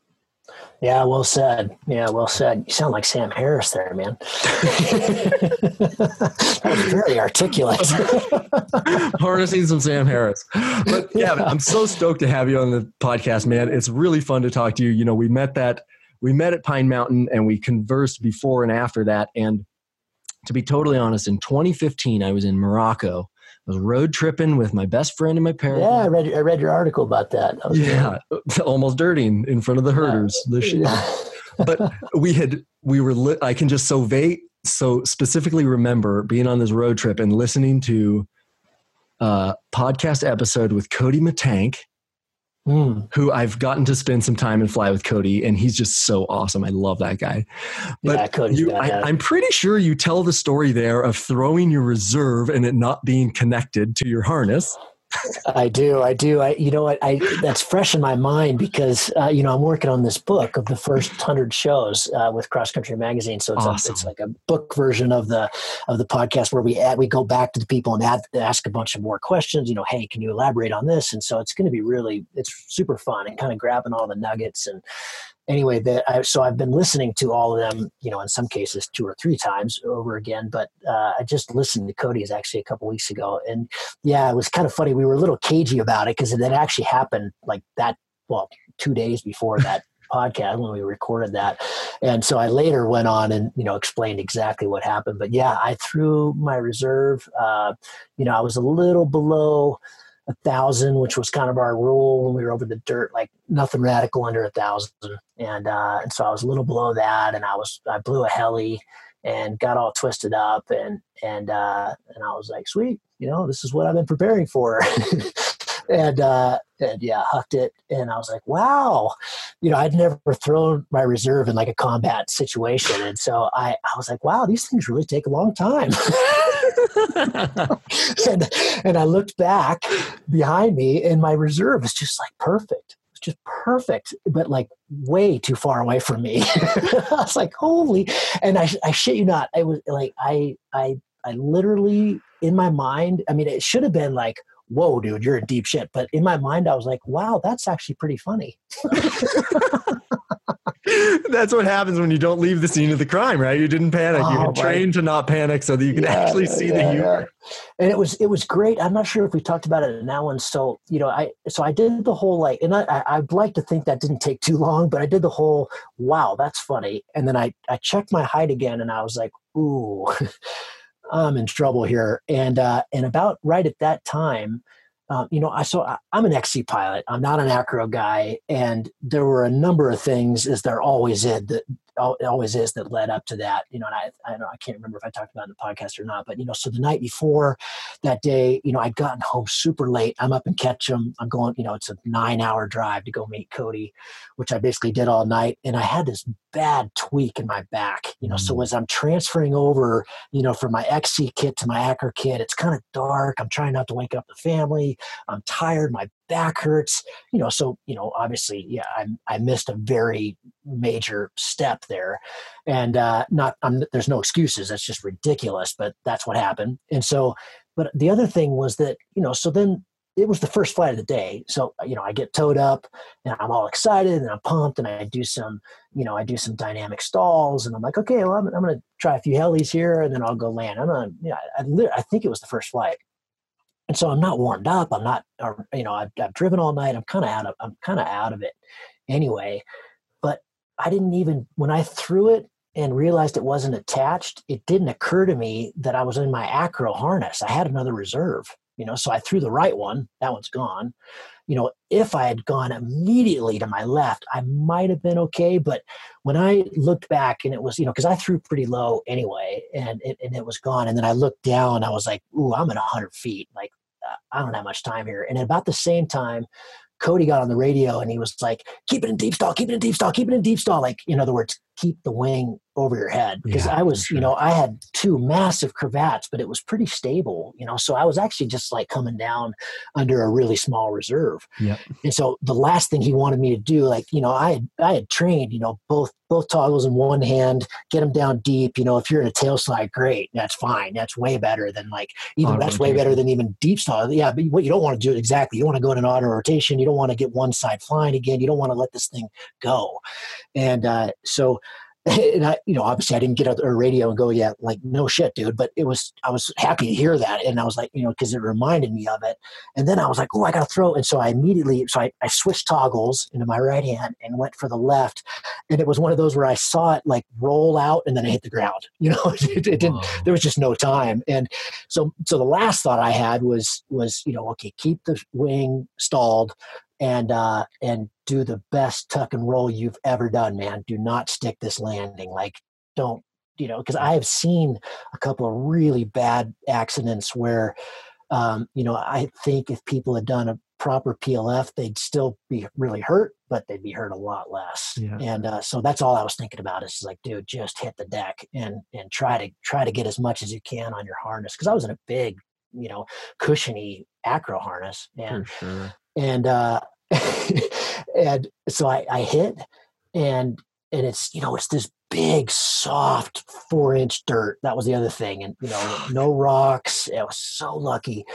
Yeah, well said. Yeah, well said. You sound like Sam Harris there, man. that was very articulate. Harnessing some Sam Harris. But yeah, I'm so stoked to have you on the podcast, man. It's really fun to talk to you. You know, we met that we met at Pine Mountain and we conversed before and after that. And to be totally honest, in 2015, I was in Morocco. I was road tripping with my best friend and my parents. Yeah, I read I read your article about that. that yeah, almost dirtying in, front of the herders. Yeah. but we had we were li- I can just so vague so specifically remember being on this road trip and listening to a podcast episode with Cody Mittanck Mm. who I've gotten to spend some time and fly with Cody, and he's just so awesome. I love that guy. But yeah, Cody's you, I, am pretty sure you tell the story there of throwing your reserve and it not being connected to your harness. I do. I do. I, you know what? I, that's fresh in my mind because, uh, you know, I'm working on this book of the first hundred shows uh, with Cross Country Magazine. So it's, awesome. a, it's like a book version of the, of the podcast where we add, we go back to the people and add, ask a bunch of more questions, you know, Hey, can you elaborate on this? And so it's going to be really, it's super fun and kind of grabbing all the nuggets and, anyway, that I, so I've been listening to all of them, you know, in some cases two or three times over again. But uh, I just listened to Cody's actually a couple weeks ago, and yeah, it was kind of funny. We were a little cagey about it because it actually happened like that. Well, two days before that podcast when we recorded that, and so I later went on and you know explained exactly what happened. But yeah, I threw my reserve. Uh, you know, I was a little below a thousand, which was kind of our rule when we were over the dirt, like nothing radical under a thousand. And uh, and so I was a little below that, and I was I blew a heli and got all twisted up, and and uh, and I was like, sweet, you know, this is what I've been preparing for. and uh, and yeah, hucked it, and I was like, wow, you know, I'd never thrown my reserve in like a combat situation, and so I I was like, wow, these things really take a long time. and and I looked back behind me, and my reserve was just like perfect. Just perfect, but like way too far away from me. I was like, holy! And I I shit you not, I was like, I I I literally in my mind. I mean, it should have been like whoa, dude, you're in deep shit. But in my mind, I was like, wow, that's actually pretty funny. that's what happens when you don't leave the scene of the crime, right? You didn't panic. Oh, you can train to not panic so that you can yeah, actually see yeah, the humor. Yeah. And it was it was great. I'm not sure if we talked about it in that one. So you know, I so I did the whole like, and I I'd like to think that didn't take too long, but I did the whole wow, that's funny. And then I I checked my height again, and I was like, ooh. I'm in trouble here. And uh, and about right at that time, um, you know, I so I, am an XC pilot. I'm not an acro guy, and there were a number of things, as there always is, that always is that led up to that. You know, and I, I know I can't remember if I talked about it in the podcast or not, but you know, so the night before that day, you know, I'd gotten home super late. I'm up in Ketchum. I'm going, you know, it's a nine hour drive to go meet Cody, which I basically did all night. And I had this bad tweak in my back, you know, mm. so as I'm transferring over, you know, from my XC kit to my Acro kit, it's kind of dark. I'm trying not to wake up the family. I'm tired. My back hurts you know so you know obviously yeah i i missed a very major step there. And uh not I'm, there's no excuses that's just ridiculous but that's what happened. And so but the other thing was that you know so then it was the first flight of the day so you know i get towed up and i'm all excited and i'm pumped and i do some you know i do some dynamic stalls and i'm like okay well i'm, I'm gonna try a few helis here and then i'll go land. I'm you know, I, I think it was the first flight and so I'm not warmed up. I'm not, or, you know, I've, I've driven all night. I'm kind of out of, I'm kind of out of it anyway. But I didn't even when I threw it and realized it wasn't attached. It didn't occur to me that I was in my acro harness. I had another reserve, you know. So I threw the right one. That one's gone. You know, if I had gone immediately to my left, I might have been okay. But when I looked back and it was, you know, because I threw pretty low anyway, and it, and it was gone. And then I looked down. I was like, "Ooh, I'm at 100 feet. Like, uh, I don't have much time here." And at about the same time, Cody got on the radio and he was like, "Keep it in deep stall. Keep it in deep stall. Keep it in deep stall." Like, in other words, keep the wing over your head because yeah, I was, sure. you know, I had two massive cravats, but it was pretty stable, you know. So I was actually just like coming down under a really small reserve. Yep. And so the last thing he wanted me to do, like, you know, I had I had trained, you know, both both toggles in one hand, get them down deep. You know, if you're in a tail slide, great, that's fine. That's way better than like even that's way better than even deep stall. Yeah, but what you don't want to do exactly, you want to go in an auto rotation. You don't want to get one side flying again. You don't want to let this thing go. And uh, so and I, you know, obviously I didn't get out the radio and go, yeah, like no shit, dude. But it was, I was happy to hear that, and I was like, you know, because it reminded me of it. And then I was like, oh, I got to throw. And so I immediately, so I, I switched toggles into my right hand and went for the left. and it was one of those where I saw it like roll out and then I hit the ground. You know, it, it didn't. There was just no time, and so so the last thought I had was was you know okay, keep the wing stalled and uh, and do the best tuck and roll you've ever done, man. Do not stick this landing. Like, don't you know? Because I have seen a couple of really bad accidents where, um, you know, I think if people had done a proper PLF, they'd still be really hurt, but they'd be hurt a lot less. Yeah. And uh, so that's all I was thinking about is like, dude, just hit the deck and and try to try to get as much as you can on your harness because I was in a big, you know, cushiony acro harness and sure. And uh, and so I, I hit and and it's you know it's this big soft four inch dirt. That was the other thing. And you know no rocks. I was so lucky.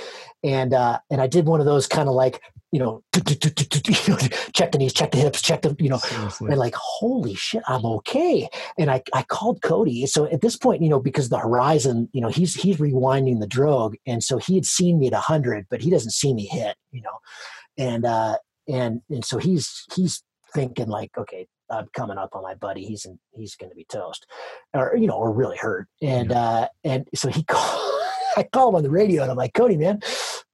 And uh and i did one of those kind of like you know check the knees check the hips check the you know and like holy shit i'm okay. And i i called cody. So at this point you know because the horizon you know he's he's rewinding the drogue. And so he had seen me at 100 but he doesn't see me hit you know and uh and and so he's he's thinking like okay I'm coming up on my buddy. He's in, he's going to be toast, or you know, or really hurt. And yeah. uh, and so he called. I call him on the radio, and I'm like, Cody, man,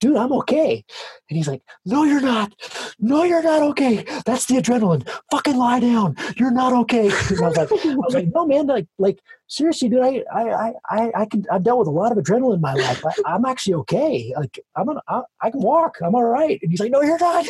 dude, I'm okay. And he's like, No, you're not. No, you're not okay. That's the adrenaline. Fucking lie down. You're not okay. And I was like, I was like, No, man, like, like seriously, dude, I, I, I, I can. I've dealt with a lot of adrenaline in my life. I, am actually okay. Like, I'm gonna, I, I, can walk. I'm all right. And he's like, No, you're not.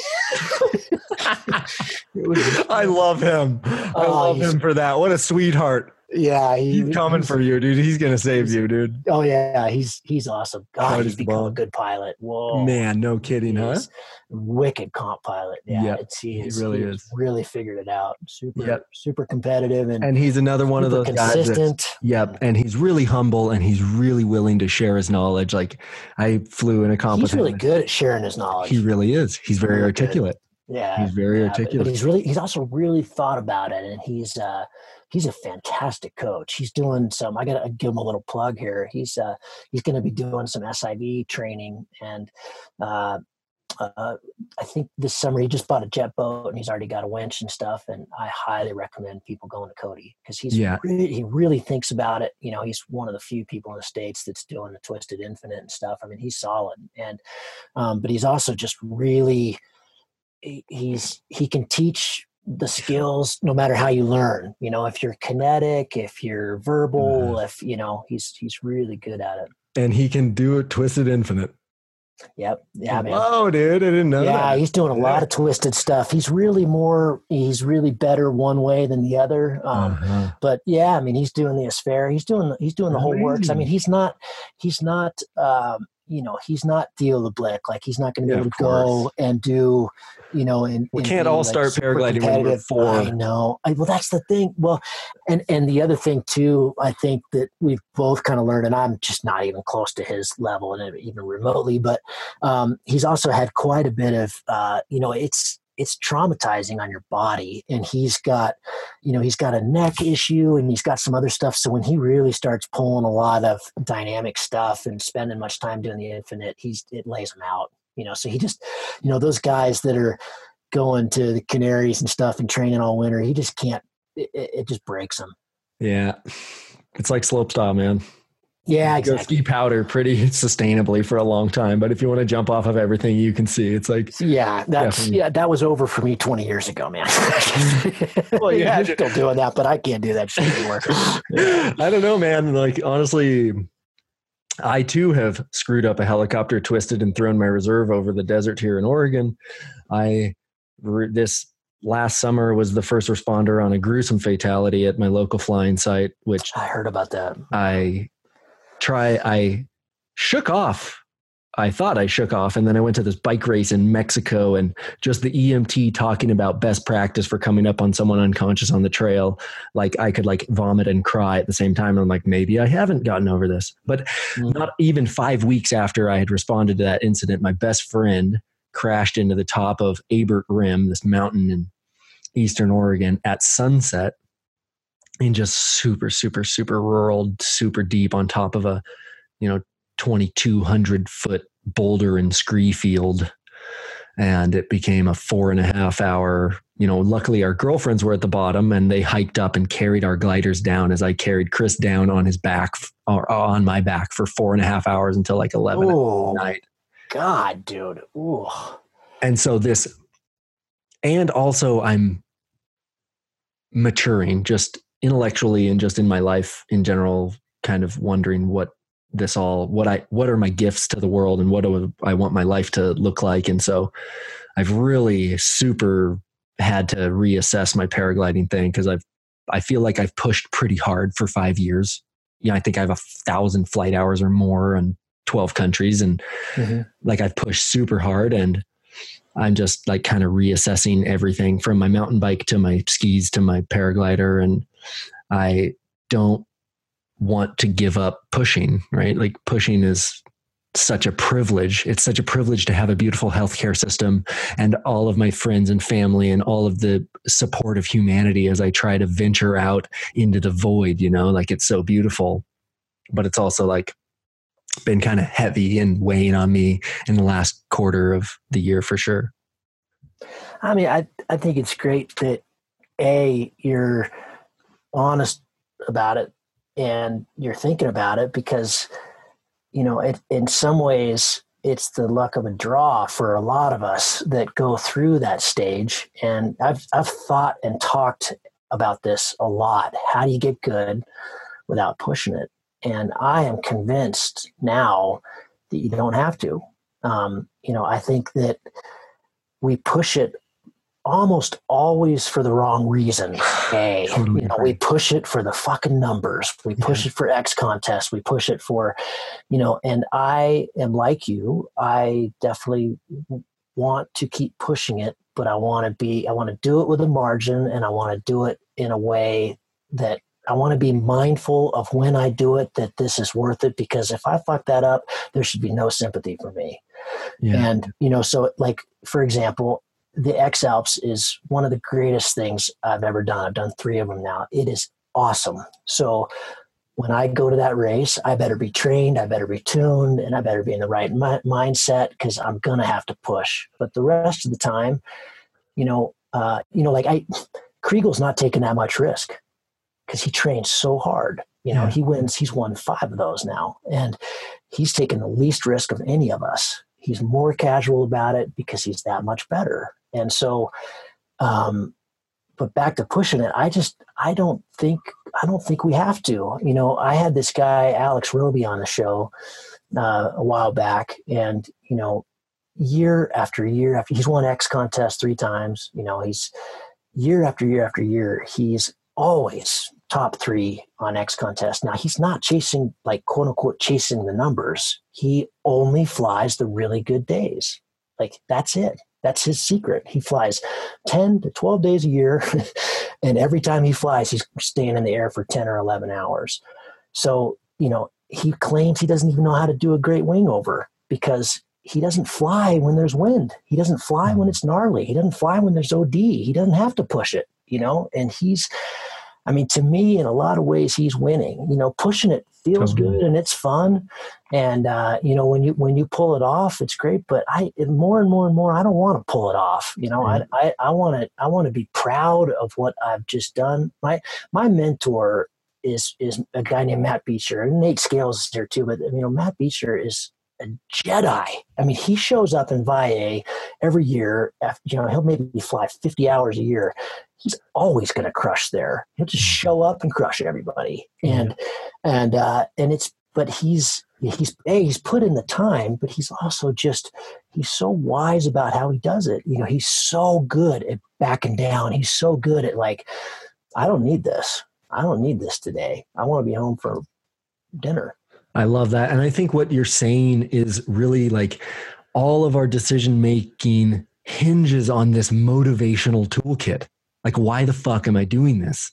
I love him. I uh, love him for that. What a sweetheart. Yeah, he, he's coming he's, for you, dude. He's gonna save you, dude. Oh yeah, he's he's awesome. God, he's become a good pilot. Whoa, man, no kidding, huh? Wicked comp pilot. Yeah, yep. it's he, is, he really is. Really figured it out. Super, yep. super competitive, and and he's another one of those consistent. yep, and he's really humble, and he's really willing to share his knowledge. Like I flew in a comp. He's really good at sharing his knowledge. He really is. He's very really articulate. Good. Yeah, he's very yeah, articulate. But, but he's really he's also really thought about it, and he's. uh he's a fantastic coach. He's doing some. I got to give him a little plug here. He's uh, he's going to be doing some SIV training, and uh, uh, I think this summer he just bought a jet boat and he's already got a winch and stuff. And I highly recommend people going to Cody because he's yeah. Really, he really thinks about it. You know, he's one of the few people in the states that's doing the twisted infinite and stuff. I mean, he's solid, and um, but he's also just really he's he can teach the skills no matter how you learn you know if you're kinetic if you're verbal mm-hmm. if you know he's he's really good at it and he can do it twisted infinite Yep. Yeah, man. Oh, dude, I didn't know. Yeah, that. he's doing a yeah. lot of twisted stuff. He's really more. He's really better one way than the other. Um, uh-huh. But yeah, I mean, he's doing the Asphere. He's doing. He's doing the whole works. I mean, he's not. He's not. Um, you know, he's not Théo de Blic. Like he's not going to be yeah, able to go and do, you know, and we can't all like start paragliding when we're four. I know. I, well, that's the thing. Well, and and the other thing too, I think that we've both kind of learned, and I'm just not even close to his level, and even remotely. But um, he's also had quite a bit of, uh, you know, it's it's traumatizing on your body and he's got you know he's got a neck issue and he's got some other stuff so when he really starts pulling a lot of dynamic stuff and spending much time doing the infinite he's it lays him out you know? So he just you know those guys that are going to the canaries and stuff and training all winter he just can't it, it just breaks him. Yeah. It's like slopestyle man yeah, exactly. Go ski powder pretty sustainably for a long time, but if you want to jump off of everything you can see, it's like yeah, that's definitely. yeah, that was over for me twenty years ago, man. well, yeah, you're still doing that, but I can't do that shit anymore. I don't know, man. Like honestly, I too have screwed up a helicopter, twisted and thrown my reserve over the desert here in Oregon. I this last summer was the first responder on a gruesome fatality at my local flying site, which I heard about that. I try I shook off. I thought I shook off, and then I went to this bike race in Mexico, and just the EMT talking about best practice for coming up on someone unconscious on the trail. Like I could like vomit and cry at the same time. I'm like, maybe I haven't gotten over this. But mm-hmm. not even five weeks after I had responded to that incident, my best friend crashed into the top of Abert Rim, this mountain in eastern Oregon, at sunset and just super, super, super rural, super deep on top of a, you know, 2,200 foot boulder and scree field. And it became a four and a half hour you know, luckily our girlfriends were at the bottom and they hiked up and carried our gliders down as I carried Chris down on his back or on my back for four and a half hours until like 11 Ooh, at night. God, dude. Ooh. And so this, and also I'm maturing just intellectually and just in my life in general, kind of wondering what this all, what I, what are my gifts to the world and what do I want my life to look like. And so I've really super had to reassess my paragliding thing because I've I feel like I've pushed pretty hard for five years. Yeah, I think I have a thousand flight hours or more in 12 countries. And mm-hmm. like I've pushed super hard and I'm just like kind of reassessing everything from my mountain bike to my skis to my paraglider. And I don't want to give up pushing, right? Like pushing is such a privilege. It's such a privilege to have a beautiful healthcare system and all of my friends and family and all of the support of humanity as I try to venture out into the void, you know, like it's so beautiful. But it's also like been kind of heavy and weighing on me in the last quarter of the year for sure. I mean, I I think it's great that a you're honest about it and you're thinking about it because you know, it, in some ways, it's the luck of a draw for a lot of us that go through that stage. And I've I've thought and talked about this a lot. How do you get good without pushing it? And I am convinced now that you don't have to. Um, you know, I think that we push it almost always for the wrong reason. Hey, totally you know, we push it for the fucking numbers. We push yeah. it for XContest. We push it for, you know, and I am like you. I definitely want to keep pushing it, but I want to be, I want to do it with a margin and I want to do it in a way that I want to be mindful of when I do it that this is worth it because if I fuck that up, there should be no sympathy for me. Yeah. And, you know, so like, for example, the X Alps is one of the greatest things I've ever done. I've done three of them now. It is awesome. So when I go to that race, I better be trained, I better be tuned, and I better be in the right mi- mindset because I'm gonna have to push. But the rest of the time, you know, uh, you know, like I, Chrigel's not taking that much risk because he trains so hard. You know, yeah. he wins. He's won five of those now, and he's taken the least risk of any of us. He's more casual about it because he's that much better. And so, um, but back to pushing it, I just I don't think I don't think we have to. You know, I had this guy Alex Robé on the show uh, a while back, and you know, year after year after he's won XContest three times. You know, he's year after year after year he's always top three on XContest. Now he's not chasing like quote unquote chasing the numbers. He only flies the really good days. Like that's it. That's his secret. He flies 10 to 12 days a year. and every time he flies, he's staying in the air for 10 or 11 hours. So, you know, he claims he doesn't even know how to do a great wing over because he doesn't fly when there's wind. He doesn't fly when mm-hmm. it's gnarly. He doesn't fly when there's OD. He doesn't have to push it, you know, and he's, I mean, to me, in a lot of ways, he's winning. You know, pushing it feels totally. good and it's fun and uh, you know when you when you pull it off it's great but i more and more and more i don't want to pull it off you know mm-hmm. i i want to i want to be proud of what i've just done my my mentor is is a guy named matt beecher and nate scales is there too but you know matt beecher is a Jedi. I mean, he shows up in VIA every year. After, you know, he'll maybe fly 50 hours a year. He's always going to crush there. He'll just mm-hmm. show up and crush everybody. And, and, uh, and it's, but he's, he's, a, he's put in the time, but he's also just, he's so wise about how he does it. You know, he's so good at backing down. He's so good at like, I don't need this. I don't need this today. I want to be home for dinner I love that. And I think what you're saying is really like all of our decision making hinges on this motivational toolkit. Like, why the fuck am I doing this?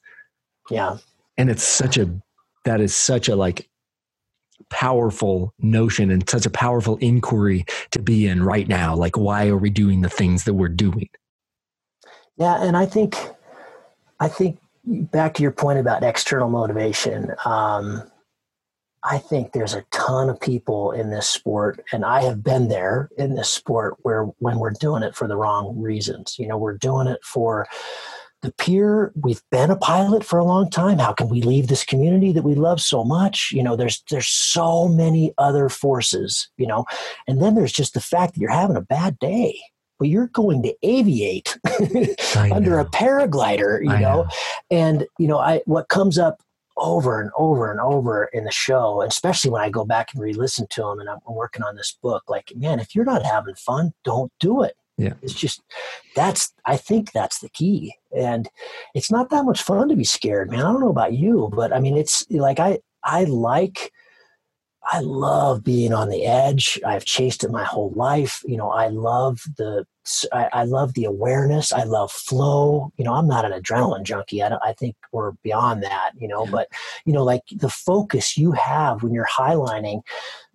Yeah. And it's such a, that is such a like powerful notion and such a powerful inquiry to be in right now. Like, why are we doing the things that we're doing? Yeah. And I think, I think back to your point about external motivation, um, I think there's a ton of people in this sport, and I have been there in this sport where when we're doing it for the wrong reasons, you know, we're doing it for the peer. We've been a pilot for a long time. How can we leave this community that we love so much? You know there's there's so many other forces you know? And then there's just the fact that you're having a bad day. Well you're going to aviate under a paraglider you know? know. And you know i what comes up over and over and over in the show, especially when I go back and re-listen to them and I'm working on this book. Like, man, if you're not having fun, don't do it. Yeah. It's just that's I think that's the key. And it's not that much fun to be scared, man. I don't know about you, but I mean it's like I I like I love being on the edge. I've chased it my whole life. You know, I love the I, I love the awareness. I love flow. You know, I'm not an adrenaline junkie. I, I think we're beyond that. You know, but you know, like the focus you have when you're highlining,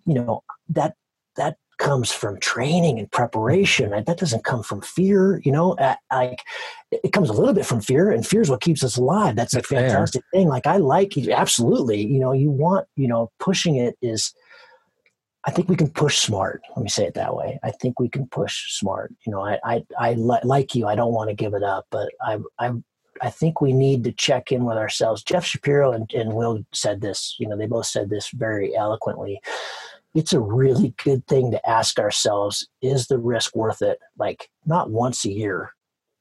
you know, that that comes from training and preparation. Mm-hmm. That doesn't come from fear, you know. Like it comes a little bit from fear, and fear is what keeps us alive. That's, a fantastic thing. Like I like absolutely, you know. You want, you know, pushing it is. I think we can push smart. Let me say it that way. I think we can push smart. You know, I I, I like you. I don't want to give it up, but I I I think we need to check in with ourselves. Jeff Shapiro and, and Will said this. You know, they both said this very eloquently it's a really good thing to ask ourselves is the risk worth it like not once a year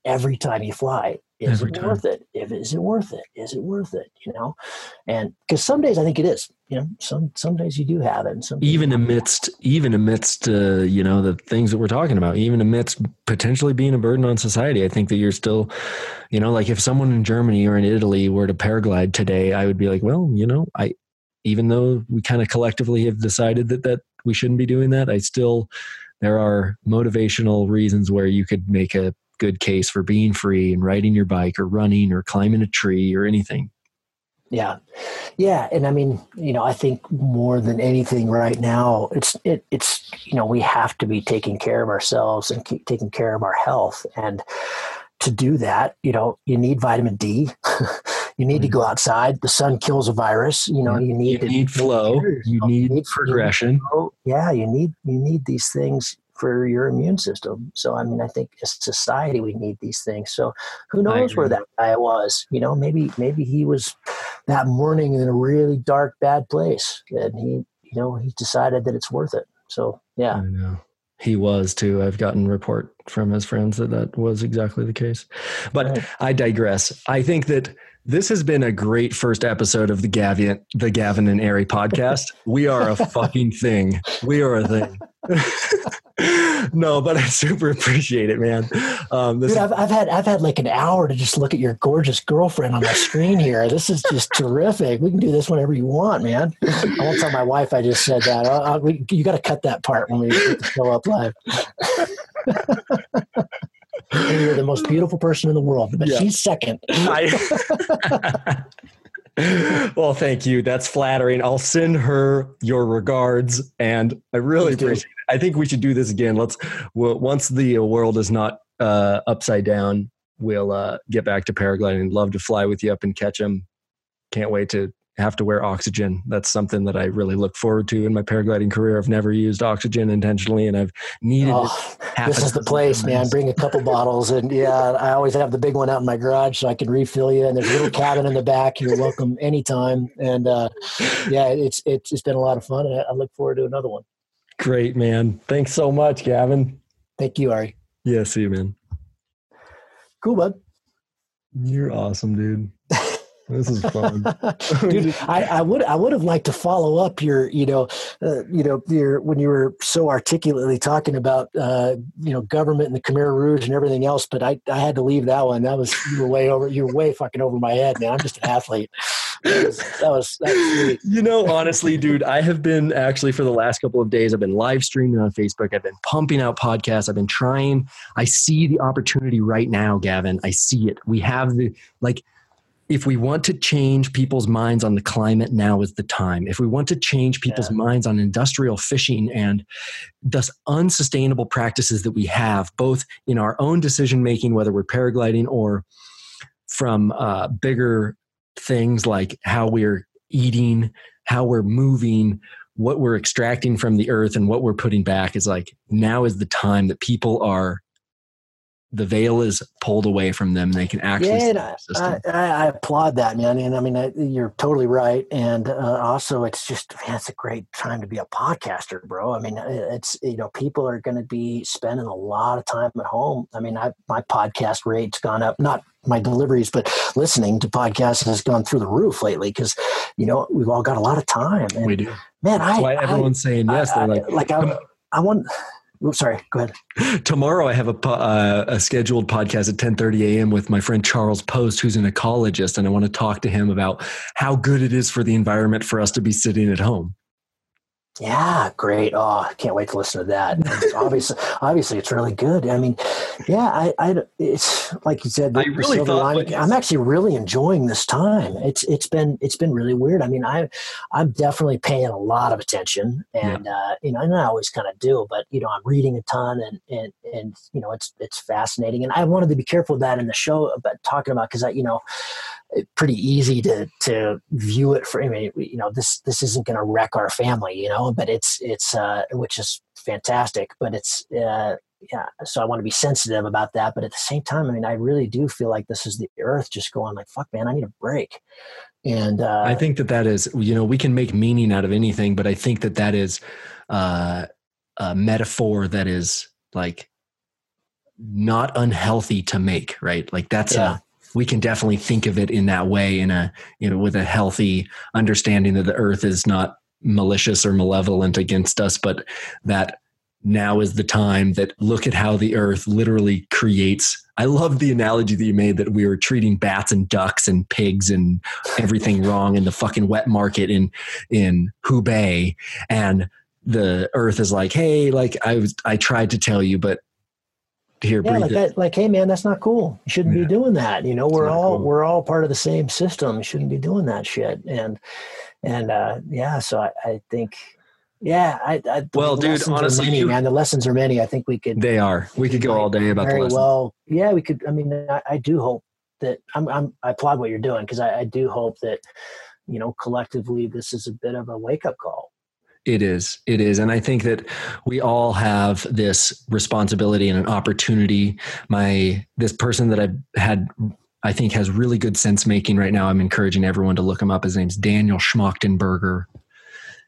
every time you fly is every it time. worth it? If is it worth it? Is it worth it? You know? And because some days i think it is you know? Some some days you do have it and some even amidst even amidst uh, you know the things that we're talking about even amidst potentially being a burden on society i think that you're still you know like if someone in germany or in italy were to paraglide today i would be like well you know i even though we kind of collectively have decided that that we shouldn't be doing that, I still there are motivational reasons where you could make a good case for being free and riding your bike or running or climbing a tree or anything. Yeah. Yeah, and I mean, you know, I think more than anything right now, it's it, it's you know, we have to be taking care of ourselves and keep taking care of our health and to do that, you know, you need vitamin D. you need to mm-hmm. go outside. The sun kills a virus. You know, you need you need flow. You need, you need progression. You need yeah, you need you need these things for your immune system. So I mean, I think as society we need these things. So who knows where that guy was? You know, maybe maybe he was that morning in a really dark, bad place, and he you know he decided that it's worth it. So yeah. He was too. I've gotten report from his friends that that was exactly the case. But right. I digress. I think that this has been a great first episode of the Gavin, the Gavin and Ari podcast. We are a fucking thing. We are a thing. no, but I super appreciate it, man. Um, Dude, I've, I've had I've had like an hour to just look at your gorgeous girlfriend on my screen here. This is just terrific. We can do this whenever you want, man. I won't tell my wife I just said that. I'll, I'll, we, you got to cut that part when we show up live. you're the most beautiful person in the world, but yeah. she's second. I, well, thank you. That's flattering. I'll send her your regards, and I really appreciate do. it. I think we should do this again. Let's well, once the world is not uh, upside down, we'll uh, get back to paragliding. Love to fly with you up and Ketchum. Can't wait to have to wear oxygen. That's something that I really look forward to in my paragliding career. I've never used oxygen intentionally, and I've needed oh. This is the place, man. Bring a couple bottles, and yeah, I always have the big one out in my garage so I can refill you. And there's a little cabin in the back. You're welcome anytime. And uh, yeah, it's it's it's been a lot of fun, and I look forward to another one. Great, man. Thanks so much, Gavin. Thank you, Ari. Yeah, see you, man. Cool, bud. You're awesome, dude. This is fun, dude. I, I, would I would have liked to follow up your you know uh, you know your when you were so articulately talking about uh, you know government and the Khmer Rouge and everything else, but I, I had to leave that one. That was you were way over you were way fucking over my head, man. I'm just an athlete. That was, that was, that was sweet. You know, honestly, dude, I have been actually for the last couple of days. I've been live streaming on Facebook. I've been pumping out podcasts. I've been trying. I see the opportunity right now, Gavin. I see it. We have the like if we want to change people's minds on the climate, now is the time. If we want to change people's yeah. minds on industrial fishing and thus unsustainable practices that we have, both in our own decision making, whether we're paragliding or from uh, bigger things like how we're eating, how we're moving, what we're extracting from the earth, and what we're putting back is like now is the time that people are the veil is pulled away from them. They can actually. Yeah, I, I, I, applaud that, man. And I mean, I, you're totally right. And uh, also, it's just, man, it's a great time to be a podcaster, bro. I mean, it's, you know, people are going to be spending a lot of time at home. I mean, I, my podcast rate's gone up, not my deliveries, but listening to podcasts has gone through the roof lately because, you know, we've all got a lot of time. And, we do. Man, That's I. why everyone's saying yes. They're like, like, I, I want Oh, sorry. Go ahead. Tomorrow, I have a uh, a scheduled podcast at 10:30 a.m. with my friend Charles Post, who's an ecologist, and I want to talk to him about how good it is for the environment for us to be sitting at home. Yeah, great. Oh, I can't wait to listen to that. obviously, obviously, it's really good. I mean, yeah, I, I it's like you said. I really thought, I'm actually really enjoying this time. It's it's been it's been really weird. I mean, I I'm definitely paying a lot of attention, and yeah. uh, you know, and I always kind of do, but you know, I'm reading a ton, and and and you know, it's it's fascinating, and I wanted to be careful of that in the show, but talking about because I you know pretty easy to to view it for I mean, you know this this isn't going to wreck our family you know but it's it's uh, which is fantastic but it's uh, yeah so I want to be sensitive about that but at the same time I mean I really do feel like this is the earth just going like fuck man I need a break and uh, I think that that is you know we can make meaning out of anything but I think that that is uh, a metaphor that is like not unhealthy to make right like that's yeah. a we can definitely think of it in that way in a you know with a healthy understanding that the earth is not malicious or malevolent against us but that now is the time that look at how the earth literally creates. I love the analogy that you made that we were treating bats and ducks and pigs and everything wrong in the fucking wet market in in hubei. And the earth is like hey like i was i tried to tell you but here yeah, like, that, like hey man that's not cool. You shouldn't yeah. be doing that. You know we're all cool. we're all part of the same system. You shouldn't be doing that shit. And and uh yeah so i, I think yeah i, I well dude honestly many, you, man. The lessons are many. I think we could they are. We could go all day about very the lessons. well yeah we could i mean I, I do hope that i'm, I'm i applaud what you're doing because I, I do hope that you know collectively this is a bit of a wake-up call it is. It is. And I think that we all have this responsibility and an opportunity. My this person that I had I think has really good sense making right now. I'm encouraging everyone to look him up. His name's Daniel Schmachtenberger.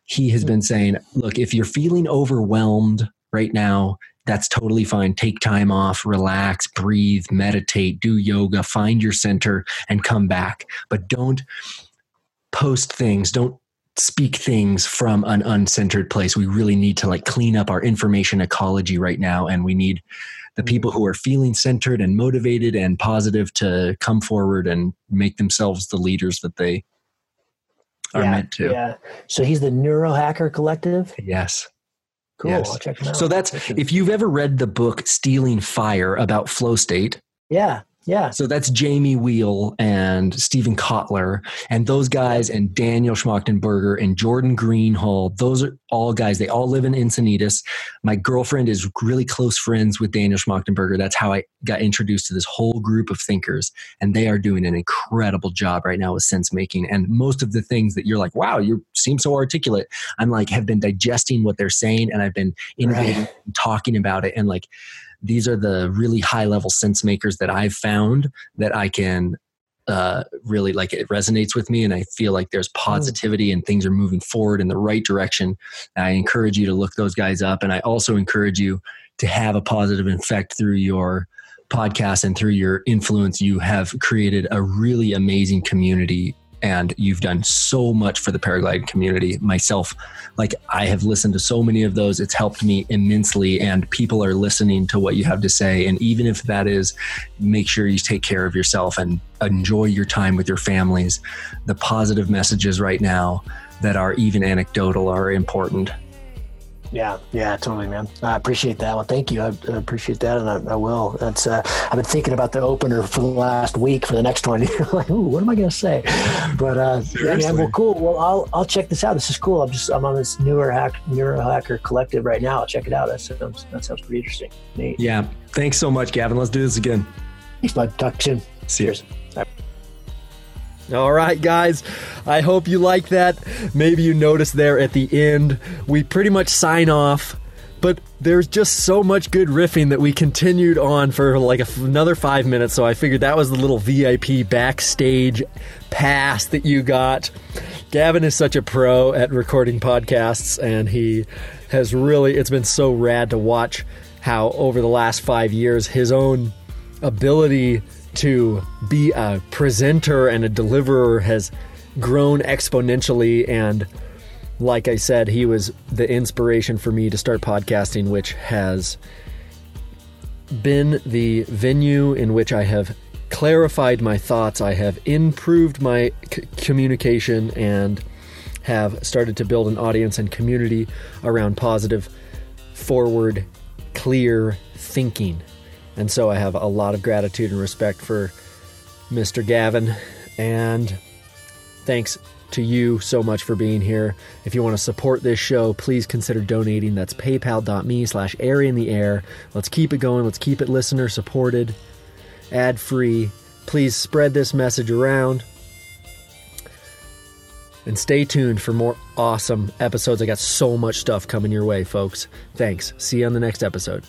He has been saying, look, if you're feeling overwhelmed right now, that's totally fine. Take time off, relax, breathe, meditate, do yoga, find your center, and come back. But don't post things. Don't speak things from an uncentered place. We really need to like clean up our information ecology right now. And we need the mm-hmm. people who are feeling centered and motivated and positive to come forward and make themselves the leaders that they are yeah, meant to. Yeah. So he's the Neurohacker Collective? Yes. Cool. Yes. I'll check him out. So that's if you've ever read the book Stealing Fire about flow state. Yeah. Yeah. So that's Jamie Wheal and Steven Kotler and those guys and Daniel Schmachtenberger and Jordan Greenhall. Those are all guys. They all live in Encinitas. My girlfriend is really close friends with Daniel Schmachtenberger. That's how I got introduced to this whole group of thinkers. And they are doing an incredible job right now with sense making. And most of the things that you're like, wow, you seem so articulate. I'm like, have been digesting what they're saying and I've been innovating right. and talking about it. And like, these are the really high level sense makers that I've found that I can uh, really like it resonates with me and I feel like there's hmm. positivity and things are moving forward in the right direction. I encourage you to look those guys up and I also encourage you to have a positive effect through your podcast and through your influence you have created a really amazing community and you've done so much for the paragliding community. Myself like i have listened to so many of those. It's helped me immensely and people are listening to what you have to say. And even if that is make sure you take care of yourself and enjoy your time with your families. The positive messages right now that are even anecdotal are important yeah, yeah, totally, man. I appreciate that Well, Thank you. I, I appreciate that, and I, I will. That's. Uh, I've been thinking about the opener for the last week for the next one. like, ooh, what am I going to say? But uh, yeah, well, cool. Well, I'll I'll check this out. This is cool. I'm just I'm on this newer hack neurohacker collective right now. I'll check it out. That sounds that sounds pretty interesting. Neat. Yeah. Thanks so much, Gavin. Let's do this again. Thanks, bud. Talk soon. See you. All right, guys. I hope you like that. Maybe you noticed there at the end, we pretty much sign off, but there's just so much good riffing that we continued on for like another five minutes. So I figured that was the little VIP backstage pass that you got. Gavin is such a pro at recording podcasts, and he has really, it's been so rad to watch how over the last five years, his own ability to be a presenter and a deliverer has grown exponentially and like I said, he was the inspiration for me to start podcasting, which has been the venue in which I have clarified my thoughts, I have improved my c- communication, and have started to build an audience and community around positive, forward, clear thinking. And so I have a lot of gratitude and respect for Mr. Gavin. And thanks to you so much for being here. If you want to support this show, please consider donating. That's paypal.me slash airy in the air. Let's keep it going. Let's keep it listener supported, ad free. Please spread this message around. And stay tuned for more awesome episodes. I got so much stuff coming your way, folks. Thanks. See you on the next episode.